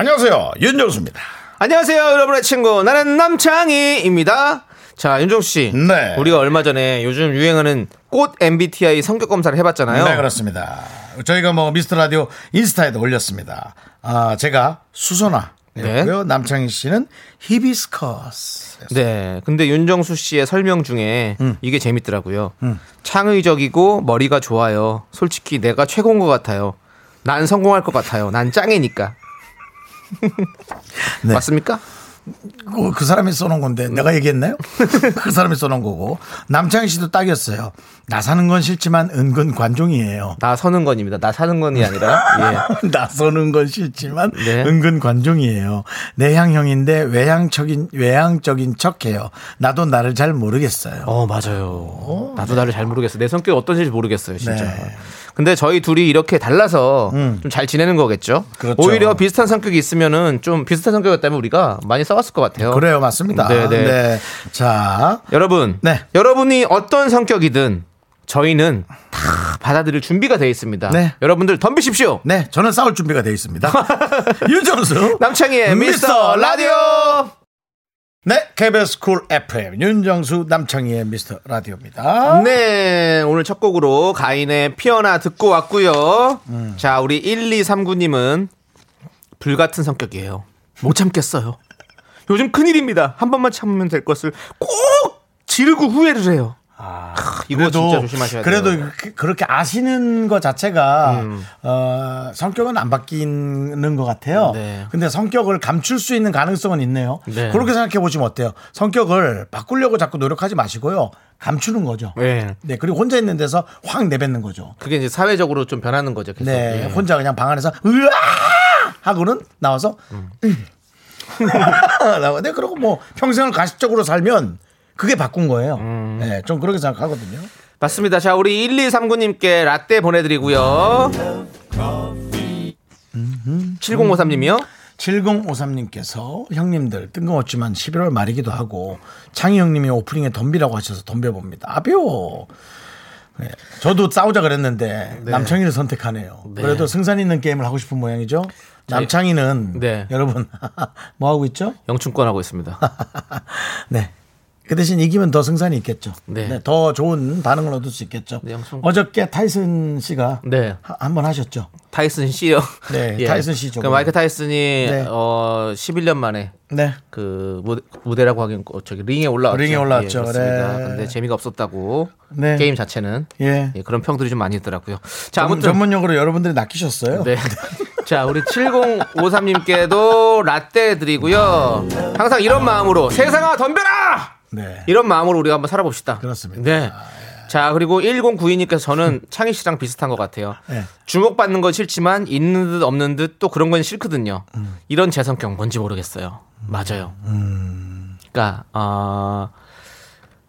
안녕하세요. 윤정수입니다. 안녕하세요, 여러분의 친구. 나는 남창희입니다. 자, 윤종 씨. 네. 우리가 얼마 전에 요즘 유행하는 꽃 MBTI 성격 검사를 해봤잖아요. 네, 그렇습니다. 저희가 뭐 미스터 라디오 인스타에도 올렸습니다. 아, 제가 수선화. 네. 네. 남창희 씨는 히비스커스. 네. 근데 윤정수 씨의 설명 중에 음. 이게 재밌더라고요. 창의적이고 머리가 좋아요. 솔직히 내가 최고인 것 같아요. 난 성공할 것 같아요. 난 짱이니까. 네. 맞습니까? 그, 그 사람이 써놓은 건데 내가 얘기했나요? 그 사람이 써놓은 거고 남창희 씨도 딱이었어요. 나 사는 건 싫지만 은근 관종이에요. 나 서는 건입니다. 나 사는 건이 아니라. 예. 나 서는 건 싫지만 네. 은근 관종이에요. 내향형인데 외향적인 외향적인 척해요. 나도 나를 잘 모르겠어요. 어, 맞아요. 나도 나를 잘 모르겠어요. 내 성격 이 어떤지 모르겠어요, 진짜. 네. 근데 저희 둘이 이렇게 달라서 좀잘 지내는 거겠죠. 음. 그렇죠. 오히려 비슷한 성격이 있으면은 좀 비슷한 성격이었다면 우리가 많이 싸웠을 것 같아요. 그래요, 맞습니다. 네, 네. 네. 자, 여러분, 네. 여러분이 어떤 성격이든 저희는 다 받아들일 준비가 되어 있습니다. 네. 여러분들 덤비십시오. 네, 저는 싸울 준비가 되어 있습니다. 윤정수 남창희의 미스터 라디오. 네, KBS 쿨 FM 윤정수 남창희의 미스터 라디오입니다. 네, 오늘 첫 곡으로 가인의 피어나 듣고 왔고요. 음. 자, 우리 1239님은 불같은 성격이에요. 못 참겠어요. 요즘 큰일입니다. 한 번만 참으면 될 것을 꼭 지르고 후회를 해요. 크, 이거 진짜 조심하셔야 그래도 돼요. 그- 그렇게 아시는 것 자체가 음. 어, 성격은 안 바뀌는 것 같아요. 네. 근데 성격을 감출 수 있는 가능성은 있네요. 네. 그렇게 생각해 보시면 어때요? 성격을 바꾸려고 자꾸 노력하지 마시고요. 감추는 거죠. 네. 네, 그리고 혼자 있는 데서 확 내뱉는 거죠. 그게 이제 사회적으로 좀 변하는 거죠. 계속. 네, 예. 혼자 그냥 방 안에서 으아 하고는 나와서 음. 나와. 네, 그러고 뭐 평생을 가식적으로 살면 그게 바꾼 거예요. 음. 네, 좀 그렇게 생각하거든요. 맞습니다. 자, 우리 1239님께 라떼 보내드리고요. 7053님이요? 7053님께서 형님들 뜬금없지만 11월 말이기도 하고 창희 형님이 오프닝에 덤비라고 하셔서 덤벼봅니다. 아벼. 네, 저도 싸우자 그랬는데 남창희를 선택하네요. 그래도 승산 있는 게임을 하고 싶은 모양이죠. 남창희는 네. 여러분 뭐 하고 있죠? 영춘권 하고 있습니다. 네. 그 대신 이기면 더 승산이 있겠죠. 네. 네, 더 좋은 반응을 얻을 수 있겠죠. 네, 영sun- 어저께 타이슨 씨가 네. 한번 하셨죠. 타이슨 씨요. 네, 타이슨 씨그 쪽으로. 마이크 타이슨이 네. 어 11년 만에 네. 그 무대, 무대라고 하긴 어, 저기 링에 올라왔죠. 링에 올라왔죠. 예, 그렇습니다. 네. 근데 재미가 없었다고 네. 게임 자체는 예. 예, 그런 평들이 좀 많이 있더라고요. 자 아무튼 전문 용어로 여러분들이 낚이셨어요. 네. 자 우리 7053님께도 라떼 드리고요. 항상 이런 마음으로 세상아 덤벼라. 네. 이런 마음으로 우리가 한번 살아봅시다. 그렇습니다. 네. 자, 그리고 1092님께서 저는 창희 씨랑 비슷한 것 같아요. 네. 주목받는 건 싫지만 있는 듯 없는 듯 또 그런 건 싫거든요. 음. 이런 제 성격 뭔지 모르겠어요. 맞아요. 그러니까 어,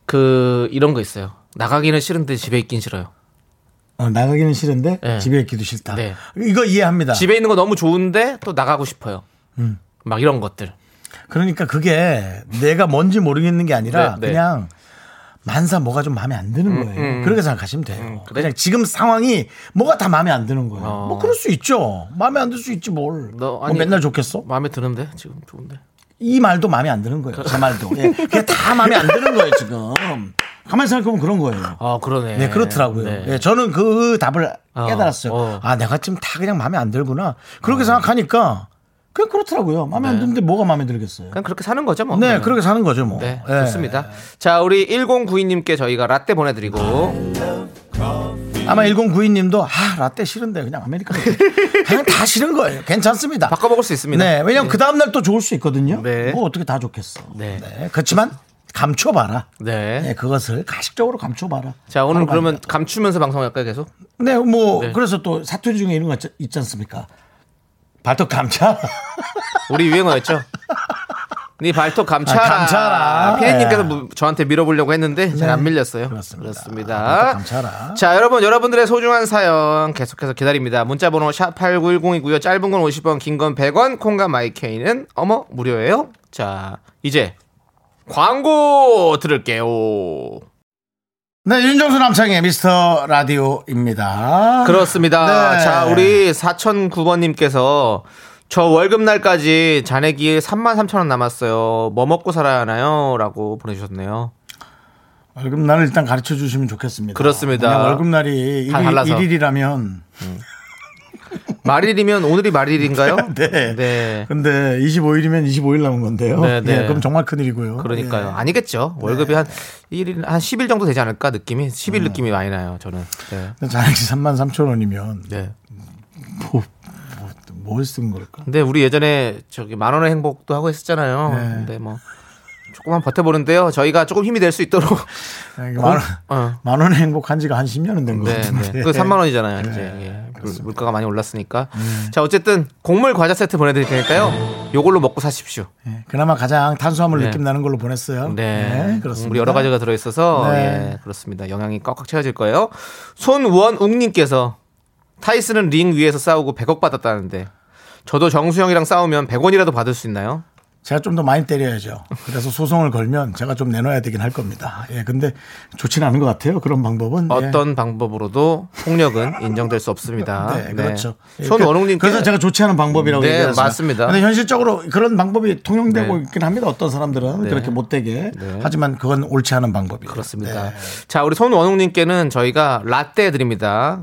그 이런 거 있어요. 나가기는 싫은데 집에 있긴 싫어요. 어, 나가기는 싫은데 네. 집에 있기도 싫다. 네. 이거 이해합니다. 집에 있는 거 너무 좋은데 또 나가고 싶어요. 음. 막 이런 것들. 그러니까 그게 내가 뭔지 모르겠는 게 아니라 네, 네. 그냥 만사 뭐가 좀 마음에 안 드는 거예요. 음. 그렇게 생각하시면 돼요. 그래? 그냥 지금 상황이 뭐가 다 마음에 안 드는 거예요. 어. 뭐 그럴 수 있죠. 마음에 안 들 수 있지 뭘. 너뭐 아니, 맨날 좋겠어? 마음에 드는데 지금 좋은데. 이 말도 마음에 안 드는 거예요. 제 말도. 예. 그게 다 마음에 안 드는 거예요, 지금. 가만히 생각해보면 그런 거예요. 아 그러네. 네, 그렇더라고요. 네. 예, 저는 그 답을 어, 깨달았어요. 어. 아, 내가 지금 다 그냥 마음에 안 들구나. 그렇게 생각하니까 그냥 그렇더라고요. 마음에 안 네. 드는데 뭐가 마음에 들겠어요. 그냥 그렇게 사는 거죠, 뭐. 네, 그러면. 그렇게 사는 거죠, 뭐. 네, 예. 좋습니다. 자, 우리 1092님께 저희가 라떼 보내드리고. 아마 1092님도 아, 라떼 싫은데 그냥 아메리카노. 그냥 다 싫은 거예요. 괜찮습니다. 바꿔 먹을 수 있습니다. 네, 왜냐면 그 다음 날 또 좋을 수 있거든요. 네. 뭐 어떻게 다 좋겠어. 네. 그렇지만 감춰봐라. 네. 네, 그것을 가식적으로 감춰봐라. 자, 오늘 그러면. 감추면서 방송할까요, 계속? 네, 뭐 네. 그래서 또 사투리 중에 이런 거 있지, 있지 않습니까? 발톱 감자. 우리 유행어였죠. 네 발톱 감차라. 아, 감차라. 피디님께서 예. 무- 저한테 밀어보려고 했는데 잘안 네. 밀렸어요. 그렇습니다. 그렇습니다. 발톱 감차라. 자, 여러분, 여러분들의 소중한 사연 계속해서 기다립니다. 문자번호 샵 #8910이고요. 짧은 건 50원, 긴 건 100원, 콩과 마이케이는 어머 무료예요. 자, 이제 광고 들을게요. 네, 윤정수 남창의 미스터 라디오입니다. 그렇습니다. 네. 자, 우리 4009번님께서 저 월급날까지 잔액이 3만 3천 원 남았어요. 뭐 먹고 살아야 하나요? 라고 보내주셨네요. 월급날을 일단 가르쳐 주시면 좋겠습니다. 그렇습니다. 월급날이 다 1일, 달라서. 1일이라면 말일이면 오늘이 말일인가요? 네. 네. 근데 25일이면 25일 남은 건데요. 네, 네. 예, 그럼 정말 큰일이고요. 그러니까요. 예. 아니겠죠. 월급이 한 1일, 한 10일 정도 되지 않을까? 느낌이? 10일 느낌이 많이 나요, 저는. 네. 잔액이 3만 3천 원이면 네. 뭐, 뭐, 뭘쓴 걸까? 근데 우리 예전에 저기 만 원의 행복도 하고 했었잖아요. 네. 근데 뭐 조금만 버텨보는데요. 저희가 조금 힘이 될 수 있도록. 만, 원, 어. 만 원의 행복한 지가 한 10년은 된것 네, 같은데. 네. 그 3만 원이잖아요. 이제 네, 예. 물- 물가가 많이 올랐으니까. 자, 어쨌든 곡물 과자 세트 보내드릴 테니까요. 요걸로 먹고 사십시오. 예, 그나마 가장 탄수화물 네. 느낌 나는 걸로 보냈어요. 네, 그렇습니다. 국물이 여러 가지가 들어있어서 네. 예, 그렇습니다. 영양이 꽉꽉 채워질 거예요. 손원웅님께서 타이슨은 링 위에서 싸우고 100억 받았다는데 저도 정수영이랑 싸우면 100원이라도 받을 수 있나요? 제가 좀 더 많이 때려야죠. 그래서 소송을 걸면 제가 좀 내놔야 되긴 할 겁니다. 예, 근데 좋지는 않은 것 같아요. 그런 방법은. 예. 어떤 방법으로도 폭력은 인정될 수 없습니다. 네, 그렇죠. 예, 손원웅님께 그래서 제가 좋지 않은 방법이라고 네, 얘기했어요. 맞습니다. 근데 현실적으로 그런 방법이 통용되고 네. 있긴 합니다. 어떤 사람들은 네. 그렇게 못 되게. 네. 하지만 그건 옳지 않은 방법이에요. 그렇습니다. 네. 자, 우리 손원웅님께는 저희가 라떼 드립니다.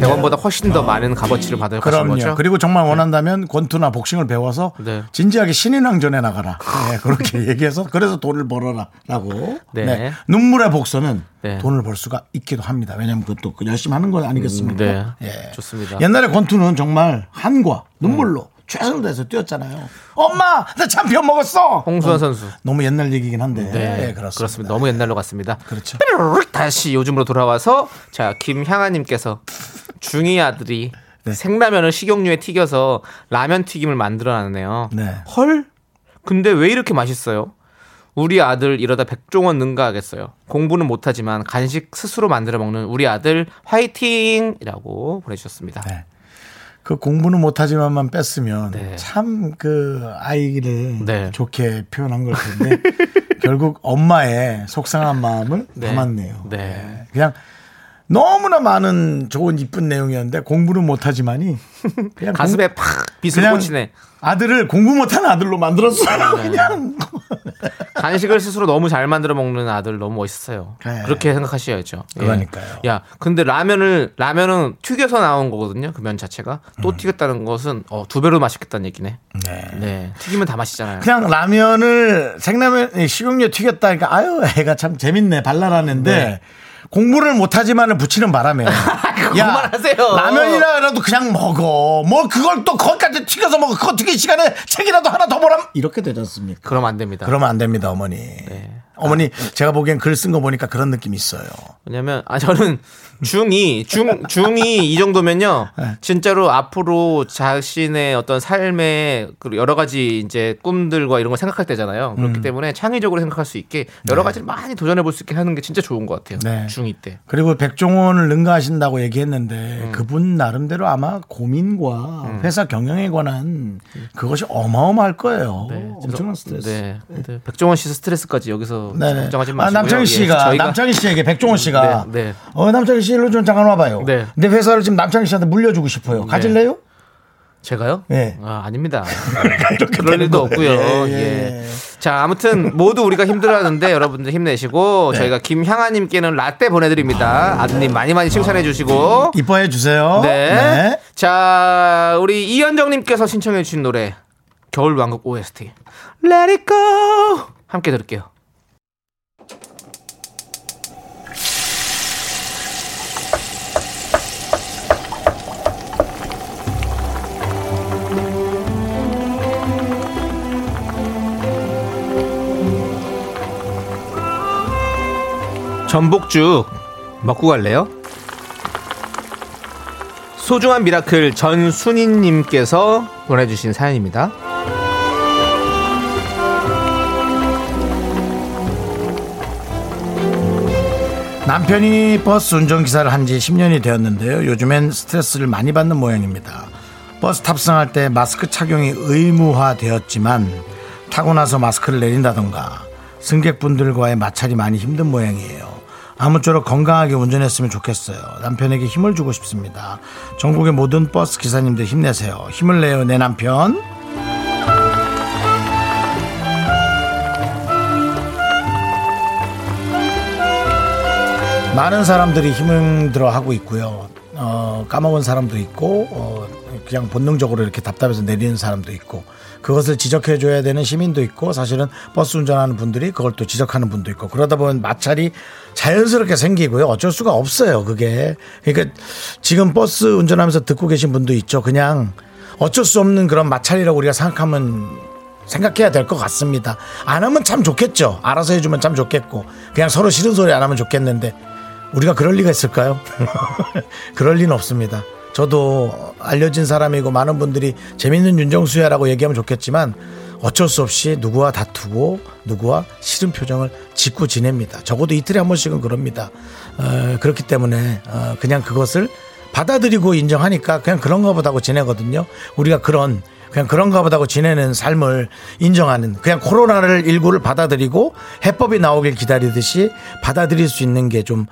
100원보다 훨씬 더 많은 값어치를 받을 것인. 거죠. 그리고 정말 원한다면 권투나 복싱을 배워서 네. 진지하게 신인왕 전에 나가라. 네, 그렇게 얘기해서 그래서 돈을 벌어라라고. 네. 네. 눈물의 복서는 네. 돈을 벌 수가 있기도 합니다. 왜냐하면 그것도 그 열심히 하는 건 아니겠습니까? 네. 예. 좋습니다. 옛날에 권투는 정말 한과 눈물로 최선을 다해서 뛰었잖아요. 엄마, 나 참피언 먹었어. 홍수환 어, 선수. 너무 옛날 얘기긴 한데. 네, 예, 그렇습니다. 너무 옛날로 갔습니다. 그렇죠. 다시 요즘으로 돌아와서 자 김향아님께서 중이 아들이 네. 생라면을 식용유에 튀겨서 라면 튀김을 만들어놨네요. 네. 헐? 근데 왜 이렇게 맛있어요? 우리 아들 이러다 백종원 능가하겠어요. 공부는 못하지만 간식 스스로 만들어 먹는 우리 아들 화이팅이라고 보내주셨습니다. 네. 그 공부는 못하지만만 뺐으면 네. 참그 아이를 네. 좋게 표현한 걸 텐데 결국 엄마의 속상한 마음을 네. 담았네요. 네. 네. 그냥 너무나 많은 좋은 이쁜 내용이었는데 공부는 못하지만이 그냥 가슴에 공- 팍 그냥 꽂히네. 아들을 공부 못하는 아들로 만들었어요. 그냥 간식을 스스로 너무 잘 만들어 먹는 아들 너무 멋있어요. 네. 그렇게 생각하셔야죠. 예. 그러니까요. 야, 근데 라면을 라면은 튀겨서 나온 거거든요. 그 면 자체가 또 튀겼다는 것은 어, 두 배로 맛있겠다는 얘기네. 음. 네. 네, 튀기면 다 맛있잖아요. 그냥 라면을 생라면 식용유 튀겼다 그러니까 아유 애가 참 재밌네 발랄하는데 네. 공부를 못하지만은 붙이는 바람에. 그만하세요. 라면이라도 그냥 먹어. 뭐 그걸 또 거기까지 튀겨서 먹어. 그거 튀기 시간에 책이라도 하나 더 보람. 이렇게 되지 않습니까? 그러면 안 됩니다. 그러면 안 됩니다 어머니. 네. 어머니 제가 보기엔 글 쓴 거 보니까 그런 느낌이 있어요. 왜냐면 아 저는 중이 중 중이 이 정도면요. 네. 진짜로 앞으로 자신의 어떤 삶의 그 여러 가지 이제 꿈들과 이런 걸 생각할 때잖아요. 그렇기 음. 때문에 창의적으로 생각할 수 있게 여러 가지를 많이 도전해 볼 수 있게 하는 게 진짜 좋은 것 같아요. 네. 중이 때. 그리고 백종원을 능가하신다고 얘기했는데 그분 나름대로 아마 고민과 회사 경영에 관한 그것이 어마어마할 거예요 엄청난 스트레스 네. 근데 백종원 씨 스트레스까지 여기서 네네. 걱정하지 아, 마시고요. 남창희 예, 씨가 저희가- 남창희 씨에게 백종원 씨가 네, 네. 어 남창희 씨 일로 좀 잠깐 와봐요. 네. 내 회사를 지금 남창희 씨한테 물려주고 싶어요. 가질래요? 제가요? 네. 아, 아닙니다. 그럴 일도 없고요. 예, 예, 예. 자, 아무튼 모두 우리가 힘들어하는데 여러분들 힘내시고 네. 저희가 김향아 님께는 라떼 보내 드립니다. 아드님 많이 많이 칭찬해 주시고. 이뻐해 주세요. 네. 자, 우리 이현정 님께서 신청해 주신 노래 겨울 왕국 OST Let It Go 함께 들을게요. 전복죽 먹고 갈래요? 소중한 미라클 전순인님께서 보내주신 사연입니다. 남편이 버스 운전기사를 한 지 10년이 되었는데요. 요즘엔 스트레스를 많이 받는 모양입니다. 버스 탑승할 때 마스크 착용이 의무화되었지만 타고 나서 마스크를 내린다던가 승객분들과의 마찰이 많이 힘든 모양이에요. 아무쪼록 건강하게 운전했으면 좋겠어요. 남편에게 힘을 주고 싶습니다. 전국의 모든 버스 기사님들 힘내세요. 힘을 내요, 내 남편. 많은 사람들이 힘들어 하고 있고요. 어, 까먹은 사람도 있고, 어, 그냥 본능적으로 이렇게 답답해서 내리는 사람도 있고, 그것을 지적해 줘야 되는 시민도 있고, 사실은 버스 운전하는 분들이 그걸 또 지적하는 분도 있고, 그러다 보면 마찰이 자연스럽게 생기고요. 어쩔 수가 없어요, 그게. 그러니까 지금 버스 운전하면서 듣고 계신 분도 있죠. 그냥 어쩔 수 없는 그런 마찰이라고 우리가 생각하면 생각해야 될 것 같습니다. 안 하면 참 좋겠죠. 알아서 해주면 참 좋겠고, 그냥 서로 싫은 소리 안 하면 좋겠는데, 우리가 그럴 리가 있을까요? 그럴 리는 없습니다. 저도 알려진 사람이고 많은 분들이 재밌는 윤정수야라고 얘기하면 좋겠지만 어쩔 수 없이 누구와 다투고 누구와 싫은 표정을 짓고 지냅니다. 적어도 이틀에 한 번씩은 그럽니다. 어, 그렇기 때문에 어, 그냥 그것을 받아들이고 인정하니까 그냥 그런가 보다고 지내거든요. 우리가 그런 그냥 그런가 보다고 지내는 삶을 인정하는 그냥 코로나를 일구를 받아들이고 해법이 나오길 기다리듯이 받아들일 수 있는 게 좀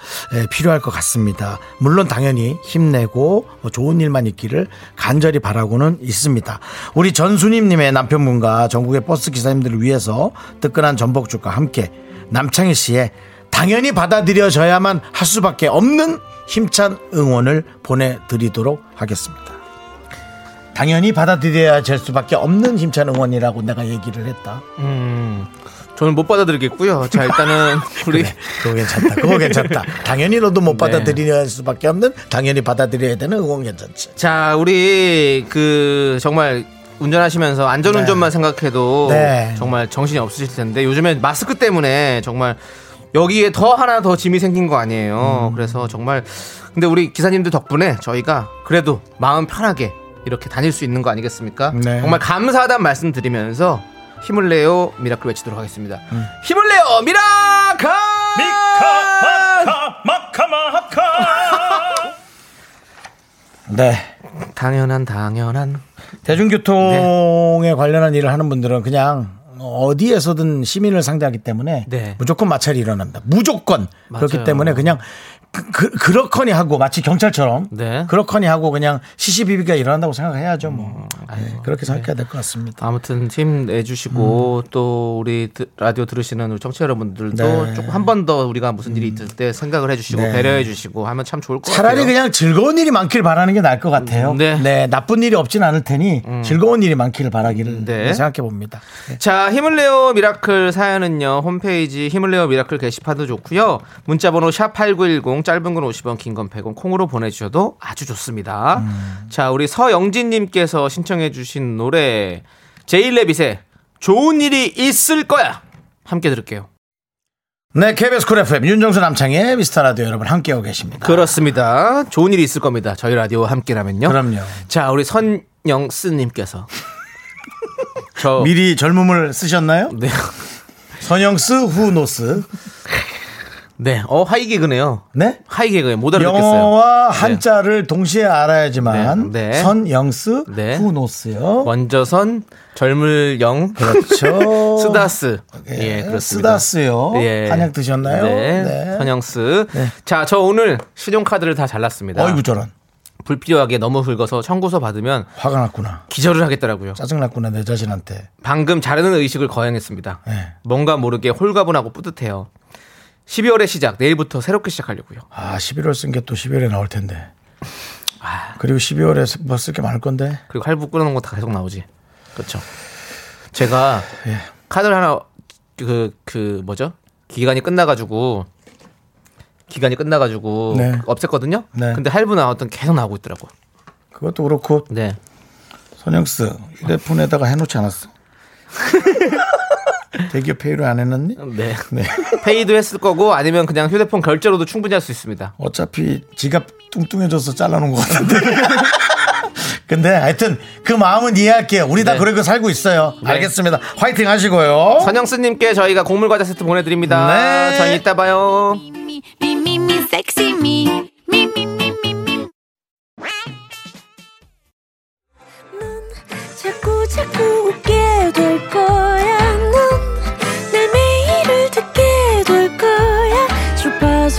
필요할 것 같습니다. 물론 당연히 힘내고 뭐 좋은 일만 있기를 간절히 바라고는 있습니다. 우리 전수님님의 남편분과 전국의 버스 기사님들을 위해서 뜨끈한 전복죽과 함께 남창희 씨의 당연히 받아들여져야만 할 수밖에 없는 힘찬 응원을 보내드리도록 하겠습니다. 당연히 받아들여야 될 수밖에 없는 힘찬 응원이라고 내가 얘기를 했다. 음, 저는 못 받아들이겠고요. 자, 일단은 우리 그거 괜찮다. 그거 괜찮다. 당연히 너도 못 받아들여야 할 수밖에 없는 당연히 받아들여야 되는 응원 괜찮지. 자, 우리 그 정말 운전하시면서 안전 운전만 생각해도 네. 정말 정신이 없으실 텐데 요즘엔 마스크 때문에 정말 여기에 더 하나 더 짐이 생긴 거 아니에요. 그래서 정말 근데 우리 기사님들 덕분에 저희가 그래도 마음 편하게 이렇게 다닐 수 있는 거 아니겠습니까? 네. 정말 감사하다는 말씀 드리면서 힘을 내요 미라클 외치도록 하겠습니다. 힘을 내요 미라클! 미카 마카 마카 마카 네. 당연한 당연한 대중교통에 관련한 일을 하는 분들은 그냥 어디에서든 시민을 상대하기 때문에 네. 무조건 마찰이 일어납니다. 무조건 그렇기 맞아요. 때문에 그냥 그, 그, 렇거니 하고 마치 경찰처럼 네. 그렇거니 하고 그냥 시시비비가 일어난다고 생각해야죠. 뭐 음, 네, 그렇게 생각해야 될 것 같습니다. 아무튼 힘 내주시고 또 우리 드- 라디오 들으시는 우리 청취자 여러분들도 음. 네. 조금 한 번 더 우리가 무슨 일이 있을 때 생각을 해주시고 네. 배려해주시고 하면 참 좋을 것 차라리 같아요. 그냥 즐거운 일이 많길 바라는 게 나을 것 같아요. 네. 네. 나쁜 일이 없진 않을 테니 즐거운 일이 많기를 바라기를 네. 생각해 봅니다. 네. 자, 힘을 내요 미라클 사연은요. 홈페이지 힘을 내요 미라클 게시판도 좋고요. 문자 번호 샵 8910 짧은 건 50원, 긴 건 100원 콩으로 보내 주셔도 아주 좋습니다. 자, 우리 서영진 님께서 신청해 주신 노래 제일레빗의 좋은 일이 있을 거야. 함께 들을게요. 네, KBS 쿨 FM 윤정수 남창희의 미스터 라디오 여러분 함께하고 계십니다. 그렇습니다. 좋은 일이 있을 겁니다. 저희 라디오 함께라면요. 그럼요. 자, 우리 선영스 님께서 저 미리 젊음을 쓰셨나요? 네. 선영스 후노스. 네. 어, high 개그네요. 네? high 개그에 못 알아듣겠어요. 영어와 네. 한자를 동시에 알아야지만 네, 네. 선영스 네. 후노스요. 먼저 선 젊을 영 그렇죠. 스다스 예, 예, 그렇습니다. 쓰다스요. 한약 드셨나요? 네. 네. 선영스. 자, 저 오늘 신용 카드를 다 잘랐습니다. 어이구 저런. 불필요하게 너무 긁어서 청구서 받으면 화가 났구나. 기절을 하겠더라고요. 짜증났구나 내 자신한테. 방금 자르는 의식을 거행했습니다. 네. 뭔가 모르게 홀가분하고 뿌듯해요. 12월의 시작, 내일부터 새롭게 시작하려고요. 아 11월 쓴 게 또 12월에 나올 텐데. 아. 그리고 12월에 뭐 쓸 게 많을 건데. 그리고 할부 끊어놓은 거 다 계속 나오지. 그렇죠. 제가 예. 카드를 하나 그그 뭐죠? 기간이 끝나가지고 기간이 끝나가지고 네. 없앴거든요. 네. 근데 할부 나왔던 게 계속 나오고 있더라고. 그것도 그렇고 네. 선영스 휴대폰에다가 해놓지 않았어. 대기업 페이로 안 해놨니? 네. 네. 페이도 했을 거고 아니면 그냥 휴대폰 결제로도 충분히 할 수 있습니다. 어차피 지갑 뚱뚱해져서 잘라놓은 것 같은데. 근데 하여튼 그 마음은 이해할게요. 우리 다 네. 그러고 살고 있어요. 네. 알겠습니다. 화이팅 하시고요. 선영스님께 저희가 곡물 과자 세트 보내드립니다. 네. 저희 이따 봐요.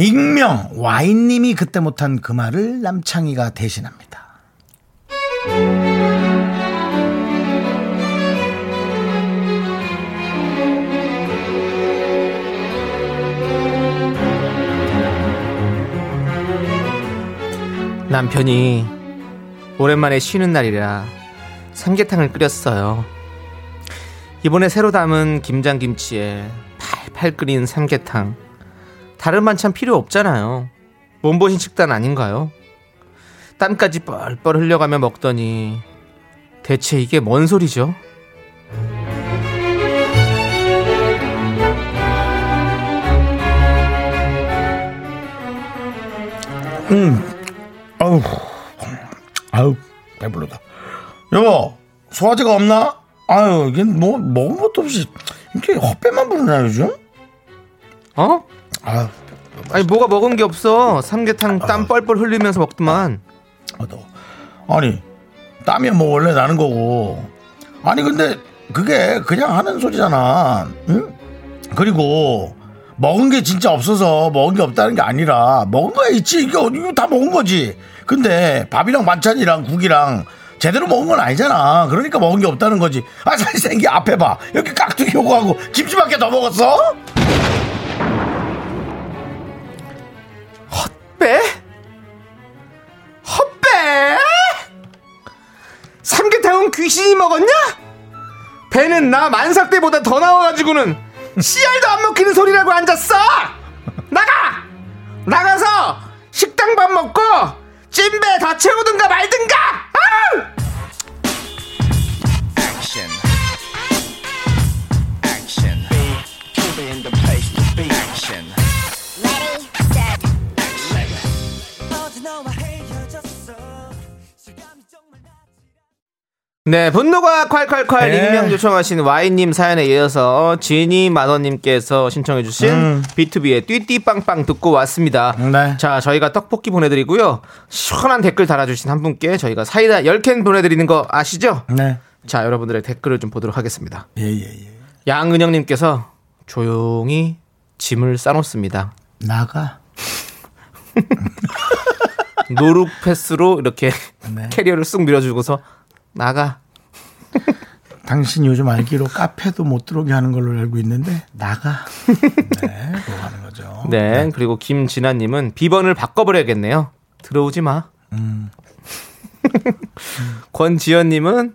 익명 와인님이 그때 못한 그 말을 남창희가 대신합니다. 남편이 오랜만에 쉬는 날이라 삼계탕을 끓였어요. 이번에 새로 담은 김장김치에 팔팔 끓인 삼계탕. 다른 반찬 필요 없잖아요. 몸보신 식단 아닌가요? 땀까지 뻘뻘 흘려가며 먹더니 대체 이게 뭔 소리죠? 아우, 아우, 배불러다. 여보, 소화제가 없나? 아유, 이게 뭐, 먹은 것도 없이, 이렇게 헛배만 부르나, 요즘? 어? 아유, 아니 뭐가 먹은 게 없어. 삼계탕 땀 뻘뻘 흘리면서 먹더만. 아, 너. 아니, 땀이 뭐 원래 나는 거고. 아니, 근데 그게 그냥 하는 소리잖아. 응? 그리고, 먹은 게 진짜 없어서 먹은 게 없다는 게 아니라, 먹은 거야 있지. 이게, 이거 다 먹은 거지. 근데 밥이랑 반찬이랑 국이랑 제대로 먹은 건 아니잖아. 그러니까 먹은 게 없다는 거지. 아, 잘생기 앞에 봐. 이렇게 깍두기 요구하고 김치밖에 더 먹었어? 빼? 헛배? 삼계탕은 귀신이 먹었냐? 배는 나 만삭 때보다 더 나와가지고는 씨알도 안 먹히는 소리라고 앉았어! 나가! 나가서 식당 밥 먹고 찐배 다 채우든가 말든가! 아우! 네, 분노가 콸콸콸 네. 익명 요청하신 와인님 사연에 이어서 지니 만원님께서 신청해주신 음. B2B의 띠띠빵빵 듣고 왔습니다. 네. 자, 저희가 떡볶이 보내드리고요. 시원한 댓글 달아주신 한 분께 저희가 사이다 10캔 보내드리는 거 아시죠? 네. 자, 여러분들의 댓글을 좀 보도록 하겠습니다. 예, 예, 예. 양은영님께서 조용히 짐을 싸놓습니다. 나가. 노룩 패스로 이렇게 네. 캐리어를 쑥 밀어주고서 나가. 당신 요즘 알기로 카페도 못 들어오게 하는 걸로 알고 있는데 나가. 네, 그거 하는 거죠. 네, 그리고 김진아님은 비번을 바꿔버려야겠네요. 들어오지 마. 음. 권지연님은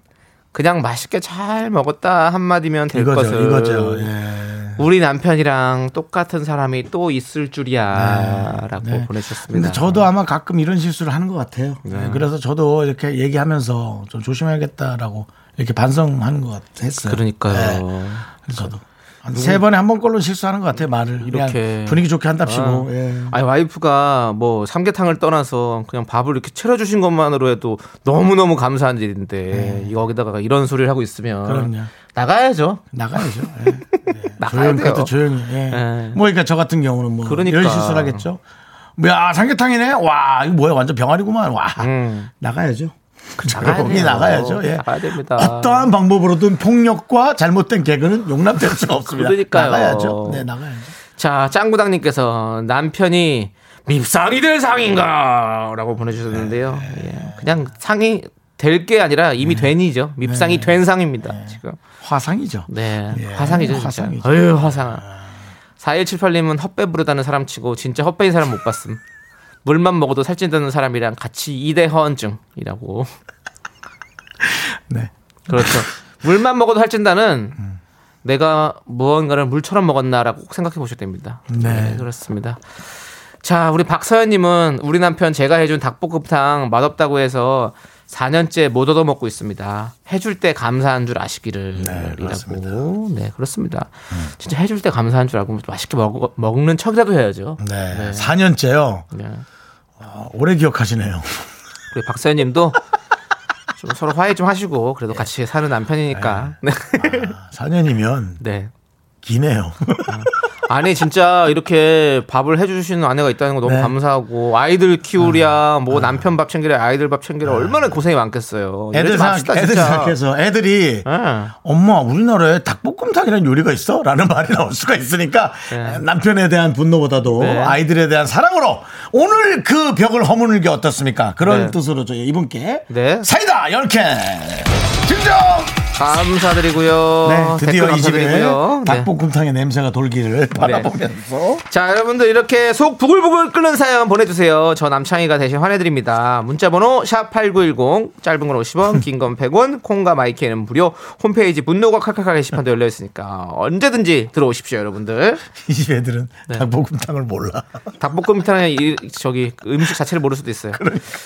그냥 맛있게 잘 먹었다 한마디면 될 이거죠, 것을. 이거죠. 예. 우리 남편이랑 똑같은 사람이 또 있을 줄이야라고 네. 보내주셨습니다. 근데 저도 아마 가끔 이런 실수를 하는 것 같아요. 네, 그래서 저도 이렇게 얘기하면서 좀 조심해야겠다라고 이렇게 반성하는 것 같- 했어요. 그러니까요. 네. 저도 한세 번에 한번 걸로 실수하는 것 같아요. 말을 이렇게. 분위기 좋게 한답시고. 아. 예. 아니 와이프가 뭐 삼계탕을 떠나서 그냥 밥을 이렇게 차려주신 것만으로 해도 너무 너무 감사한 일인데 여기다가 이런 소리를 하고 있으면 네. 그럼요. 나가야죠. 나가야죠. 예. 예. 나가야 조용, 돼요. 그것도 조용히. 예. 예. 뭐 그러니까 저 같은 경우는 뭐 그러니까. 이런 실수를 하겠죠. 뭐야 삼계탕이네. 와 이거 뭐야 완전 병아리구만. 와 음. 나가야죠. 나가야 조용히 돼요. 나가야죠. 예. 나가야 됩니다. 어떠한 방법으로든 폭력과 잘못된 개그는 용납될 수가 없습니다. 그러니까요. 나가야죠. 네 나가야죠. 자, 짱구당님께서 남편이 밉상이 될 상인가? 라고 보내주셨는데요. 네. 예. 그냥 상이 될 게 아니라 이미 된이죠. 밉상이 된 상입니다. 지금. 화상이죠. 네. 예, 화상이죠. 화상이죠. 어휴, 화상. 4178님은 헛배 부르다는 사람 치고 진짜 헛배인 사람 못 봤음. 물만 먹어도 살찐다는 사람이랑 같이 이대 허언증이라고. 네. 그렇죠. 물만 먹어도 살찐다는 내가 무언가를 물처럼 먹었나라고 꼭 생각해 보셔야 됩니다. 네. 네. 그렇습니다. 자, 우리 박서연님은 우리 남편 제가 해준 닭볶음탕 맛없다고 해서 4년째 못 얻어 먹고 있습니다. 해줄 때 감사한 줄 아시기를. 네, 그렇습니다. 이라고. 네, 그렇습니다. 진짜 해줄 때 감사한 줄 알고 맛있게 먹, 먹는 척이라도 해야죠. 네. 4년째요. 네. 오래 기억하시네요. 우리 박서연님도 좀 서로 화해 좀 하시고 그래도 같이 사는 남편이니까. 네. 4년이면 네. 기네요. 아 니 진짜 이렇게 밥을 해주시는 아내가 있다는 거 너무 네. 감사하고 아이들 키우랴 뭐 남편 밥 챙기랴 아이들 밥 챙기랴 얼마나 고생이 많겠어요. 애들 생각, 맙시다, 애들. 생각해서 애들이 예. 엄마 우리나라에 닭볶음탕이라는 요리가 있어? 라는 말이 나올 수가 있으니까 네. 남편에 대한 분노보다도 네. 아이들에 대한 사랑으로 오늘 그 벽을 허무는 게 어떻습니까? 그런 네. 뜻으로 저희 이분께 네. 사이다 10캔 증정! 감사드리고요. 네, 드디어 이 집에. 네. 닭볶음탕의 냄새가 돌기를 바라보면서 자, 여러분들 이렇게 속 부글부글 끓는 사연 보내주세요. 저 남창희가 대신 환해드립니다. 문자번호 샵8910, 짧은 건 50원, 긴 건 100원, 콩과 마이크는 무료, 홈페이지 분노가 칼칼칼 게시판도 열려 있으니까 언제든지 들어오십시오, 여러분들. 이 집 애들은 네. 닭볶음탕을 몰라. 닭볶음탕의 이, 저기 음식 자체를 모를 수도 있어요.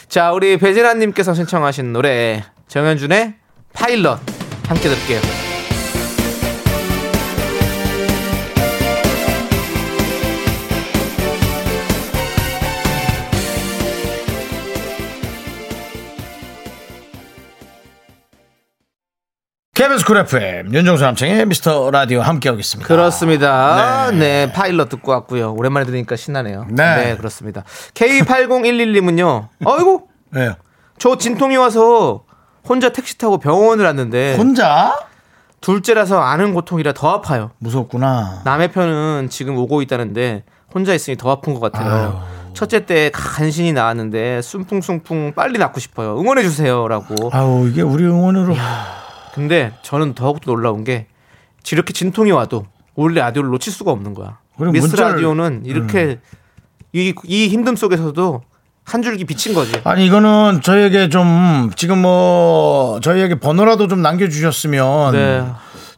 자, 우리 배진아님께서 신청하신 노래 정현준의 파일럿 함께 들을게요. KBS Cool FM 윤정수 남창희의 미스터 라디오 함께하고 있습니다. 그렇습니다. 네. 네. 파일럿 듣고 왔고요. 오랜만에 들으니까 신나네요. 네. 그렇습니다. K8011님은요. 어이구, 왜요? 저 진통이 와서 혼자 택시 타고 병원을 왔는데 혼자? 둘째라서 아는 고통이라 더 아파요. 무섭구나. 남의 편은 지금 오고 있다는데 혼자 있으니 더 아픈 것 같아요. 첫째 때 간신히 나왔는데 순풍순풍 빨리 낳고 싶어요. 응원해 주세요라고. 아우 이게 우리 응원으로 근데 저는 더욱더 놀라운 게 이렇게 진통이 와도 원래 라디오를 놓칠 수가 없는 거야. 미스 문자를- 음. 라디오는 이렇게 이, 이 힘듦 속에서도 한 줄기 비친 거지. 아니 이거는 저희에게 좀 지금 뭐 저희에게 번호라도 좀 남겨주셨으면 네.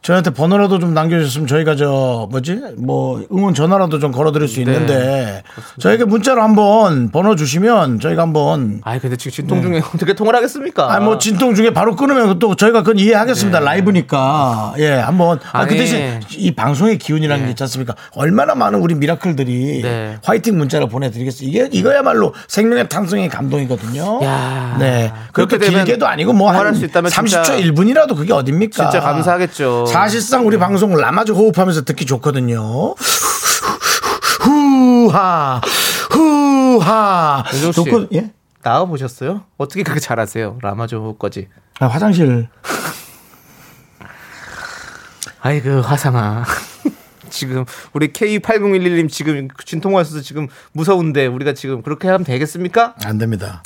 저희한테 번호라도 좀 남겨주셨으면 저희가 저 뭐지 뭐 응원 전화라도 좀 걸어드릴 수 있는데 저에게 문자로 한번 번호 주시면 저희가 한번 아이 근데 지금 진통 중에 어떻게 통화를 하겠습니까? 네. 아니 뭐 진통 중에 바로 끊으면 또 저희가 그건 이해하겠습니다 라이브니까 예 한번 아, 그 네. 아니. 대신 이 방송의 기운이라는 네. 게 있지 않습니까 얼마나 많은 우리 미라클들이 네. 화이팅 문자를 보내드리겠어요 이게 이거야말로 생명의 탕성의 감동이거든요 야. 네 그렇게 그렇게 되면 길게도 아니고 뭐한수 있다면 30초 진짜- 1분이라도 그게 어딥니까 진짜 감사하겠죠. 사실상 우리 방송을 라마즈 호흡하면서 듣기 좋거든요 후하 후하 씨. 좋고- 예? 나와 보셨어요? 어떻게 그렇게 잘하세요? 라마조 거지. 아, 화장실 아이 그 화상아. 지금 우리 K8011님 지금 진통 와서 지금 무서운데 우리가 지금 그렇게 하면 되겠습니까? 안 됩니다.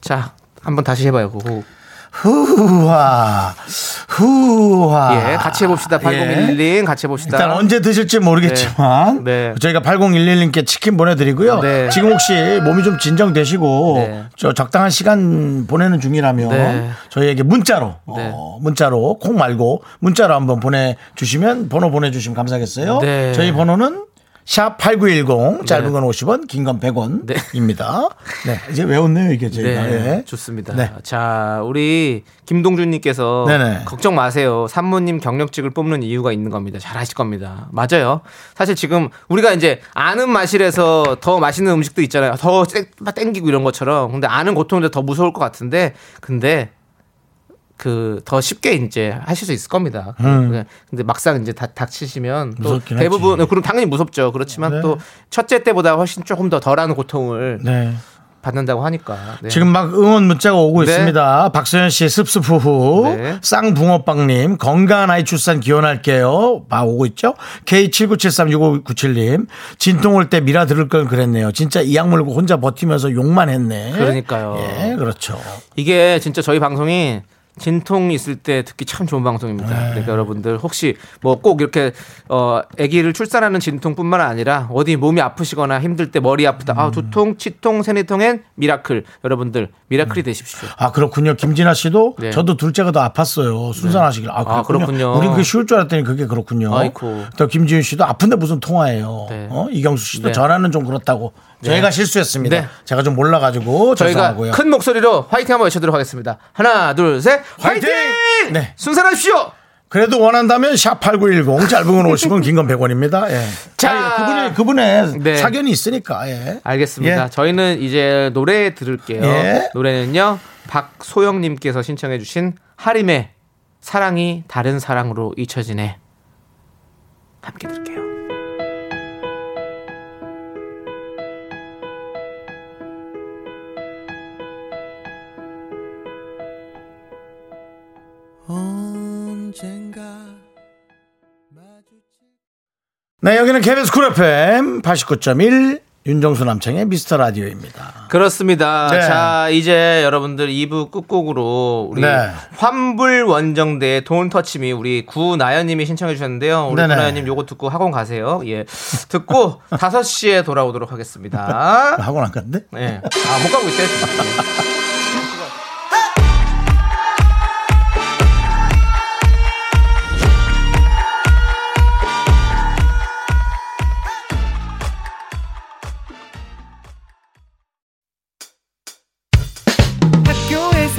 자, 한번 다시 해봐요. 그 호흡. 후하 후하 예, 같이 해봅시다. 8011님 같이 해봅시다. 일단 언제 드실지 모르겠지만 네. 네. 저희가 8011님께 치킨 보내드리고요. 네. 지금 혹시 몸이 좀 진정되시고 네. 저 적당한 시간 보내는 중이라면 네. 저희에게 문자로 네. 어, 문자로 콩 말고 문자로 한번 보내주시면 번호 보내주시면 감사하겠어요. 네. 저희 번호는 샵 8910 짧은 건 50원 긴 건 100원입니다. 네. 이제 외웠네요 이게 저희가. 네, 예. 좋습니다. 네. 자, 우리 김동준 님께서 네네. 걱정 마세요. 산모님 경력직을 뽑는 이유가 있는 겁니다. 잘 아실 겁니다. 맞아요. 사실 지금 우리가 이제 아는 마실에서 더 맛있는 음식도 있잖아요. 더 땡- 땡기고 이런 것처럼. 근데 아는 고통인데 더 무서울 것 같은데, 근데 그 더 쉽게 이제 하실 수 있을 겁니다. 네. 근데 막상 이제 다 닥치시면 또 음. 대부분 하지. 그럼 당연히 무섭죠. 그렇지만 네. 또 첫째 때보다 훨씬 조금 더 덜한 고통을 네. 받는다고 하니까. 네. 지금 막 응원 문자가 오고 네. 있습니다. 박소연 씨 습습 후후. 네. 쌍붕어빵님 건강한 아이 출산 기원할게요. 봐 오고 있죠. K79736597님 진통 올 때 미라 들을 걸 그랬네요. 진짜 이약 물고 혼자 버티면서 욕만 했네. 그러니까요. 예, 그렇죠. 이게 진짜 저희 방송이 진통 있을 때 듣기 참 좋은 방송입니다. 네. 그러니까 여러분들 혹시 뭐 꼭 이렇게 어 아기를 출산하는 진통뿐만 아니라 어디 몸이 아프시거나 힘들 때 머리 아프다. 아 두통, 치통, 생리통엔 miracle. 여러분들 miracle이 되십시오. 아 그렇군요. 김진아 씨도 네. 저도 둘째가 더 아팠어요. 순산하시길. 아, 아, 그렇군요. 그렇군요. 우린 그게 쉬울 줄 알았더니 그게 그렇군요. 아이고. 또 김지윤 씨도 아픈데 무슨 통화예요. 네. 어? 이경수 씨도 네. 전화는 좀 그렇다고. 저희가 실수했습니다. 네. 제가 좀 몰라가지고 저희가 죄송하고요. 큰 목소리로 화이팅 한번 외쳐도록 하겠습니다. 하나, 둘, 셋, 화이팅! 화이팅! 네. 순산하십시오! 그래도 원한다면 샵 8910 짧은 건 50원 긴 건 100원입니다. 예. 자. 아니, 그분의 그분의 네. 사견이 있으니까. 예. 알겠습니다. 예. 저희는 이제 노래 들을게요. 예. 노래는요. 박소영 님께서 신청해 주신 하림의 사랑이 다른 사랑으로 잊혀지네. 함께 들을게요. 네, 여기는 KBS 쿨 FM 89.1 윤정수 남창의 미스터 라디오입니다. 그렇습니다. 네. 자, 이제 여러분들 2부 끝곡으로 우리 네. 환불 원정대 돈 터치미 우리 구나연 님이 신청해 주셨는데요. 우리 네네. 구나연 님 요거 듣고 학원 가세요. 예. 듣고 5시에 돌아오도록 하겠습니다. 하고 난 건데? 네. 아, 못 가고 있대.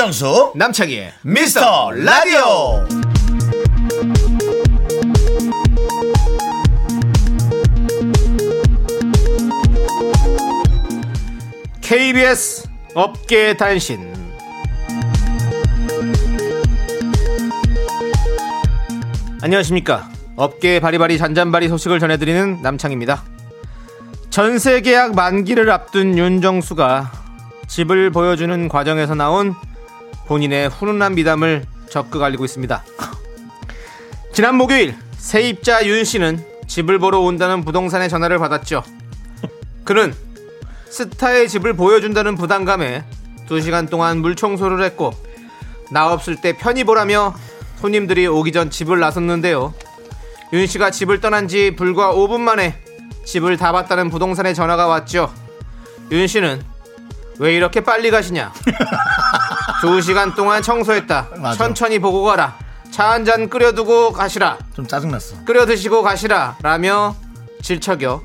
윤정수 남창희의 미스터 라디오. KBS 업계 단신. 안녕하십니까. 업계의 바리바리 잔잔바리 소식을 전해드리는 남창입니다. 전세 계약 만기를 앞둔 윤정수가 집을 보여주는 과정에서 나온 본인의 훈훈한 미담을 적극 알리고 있습니다. 지난 목요일 세입자 윤 씨는 집을 보러 온다는 부동산의 전화를 받았죠. 그는 스타의 집을 보여준다는 부담감에 2시간 동안 물 청소를 했고 나 없을 때 편히 보라며 손님들이 오기 전 집을 나섰는데요. 윤 씨가 집을 떠난 지 불과 5분 만에 집을 다 봤다는 부동산에 전화가 왔죠. 윤 씨는 왜 이렇게 빨리 가시냐? 2시간 동안 청소했다. 맞아. 천천히 보고 가라. 차 한 잔 끓여두고 가시라. 좀 짜증났어. 끓여 드시고 가시라 라며 질척여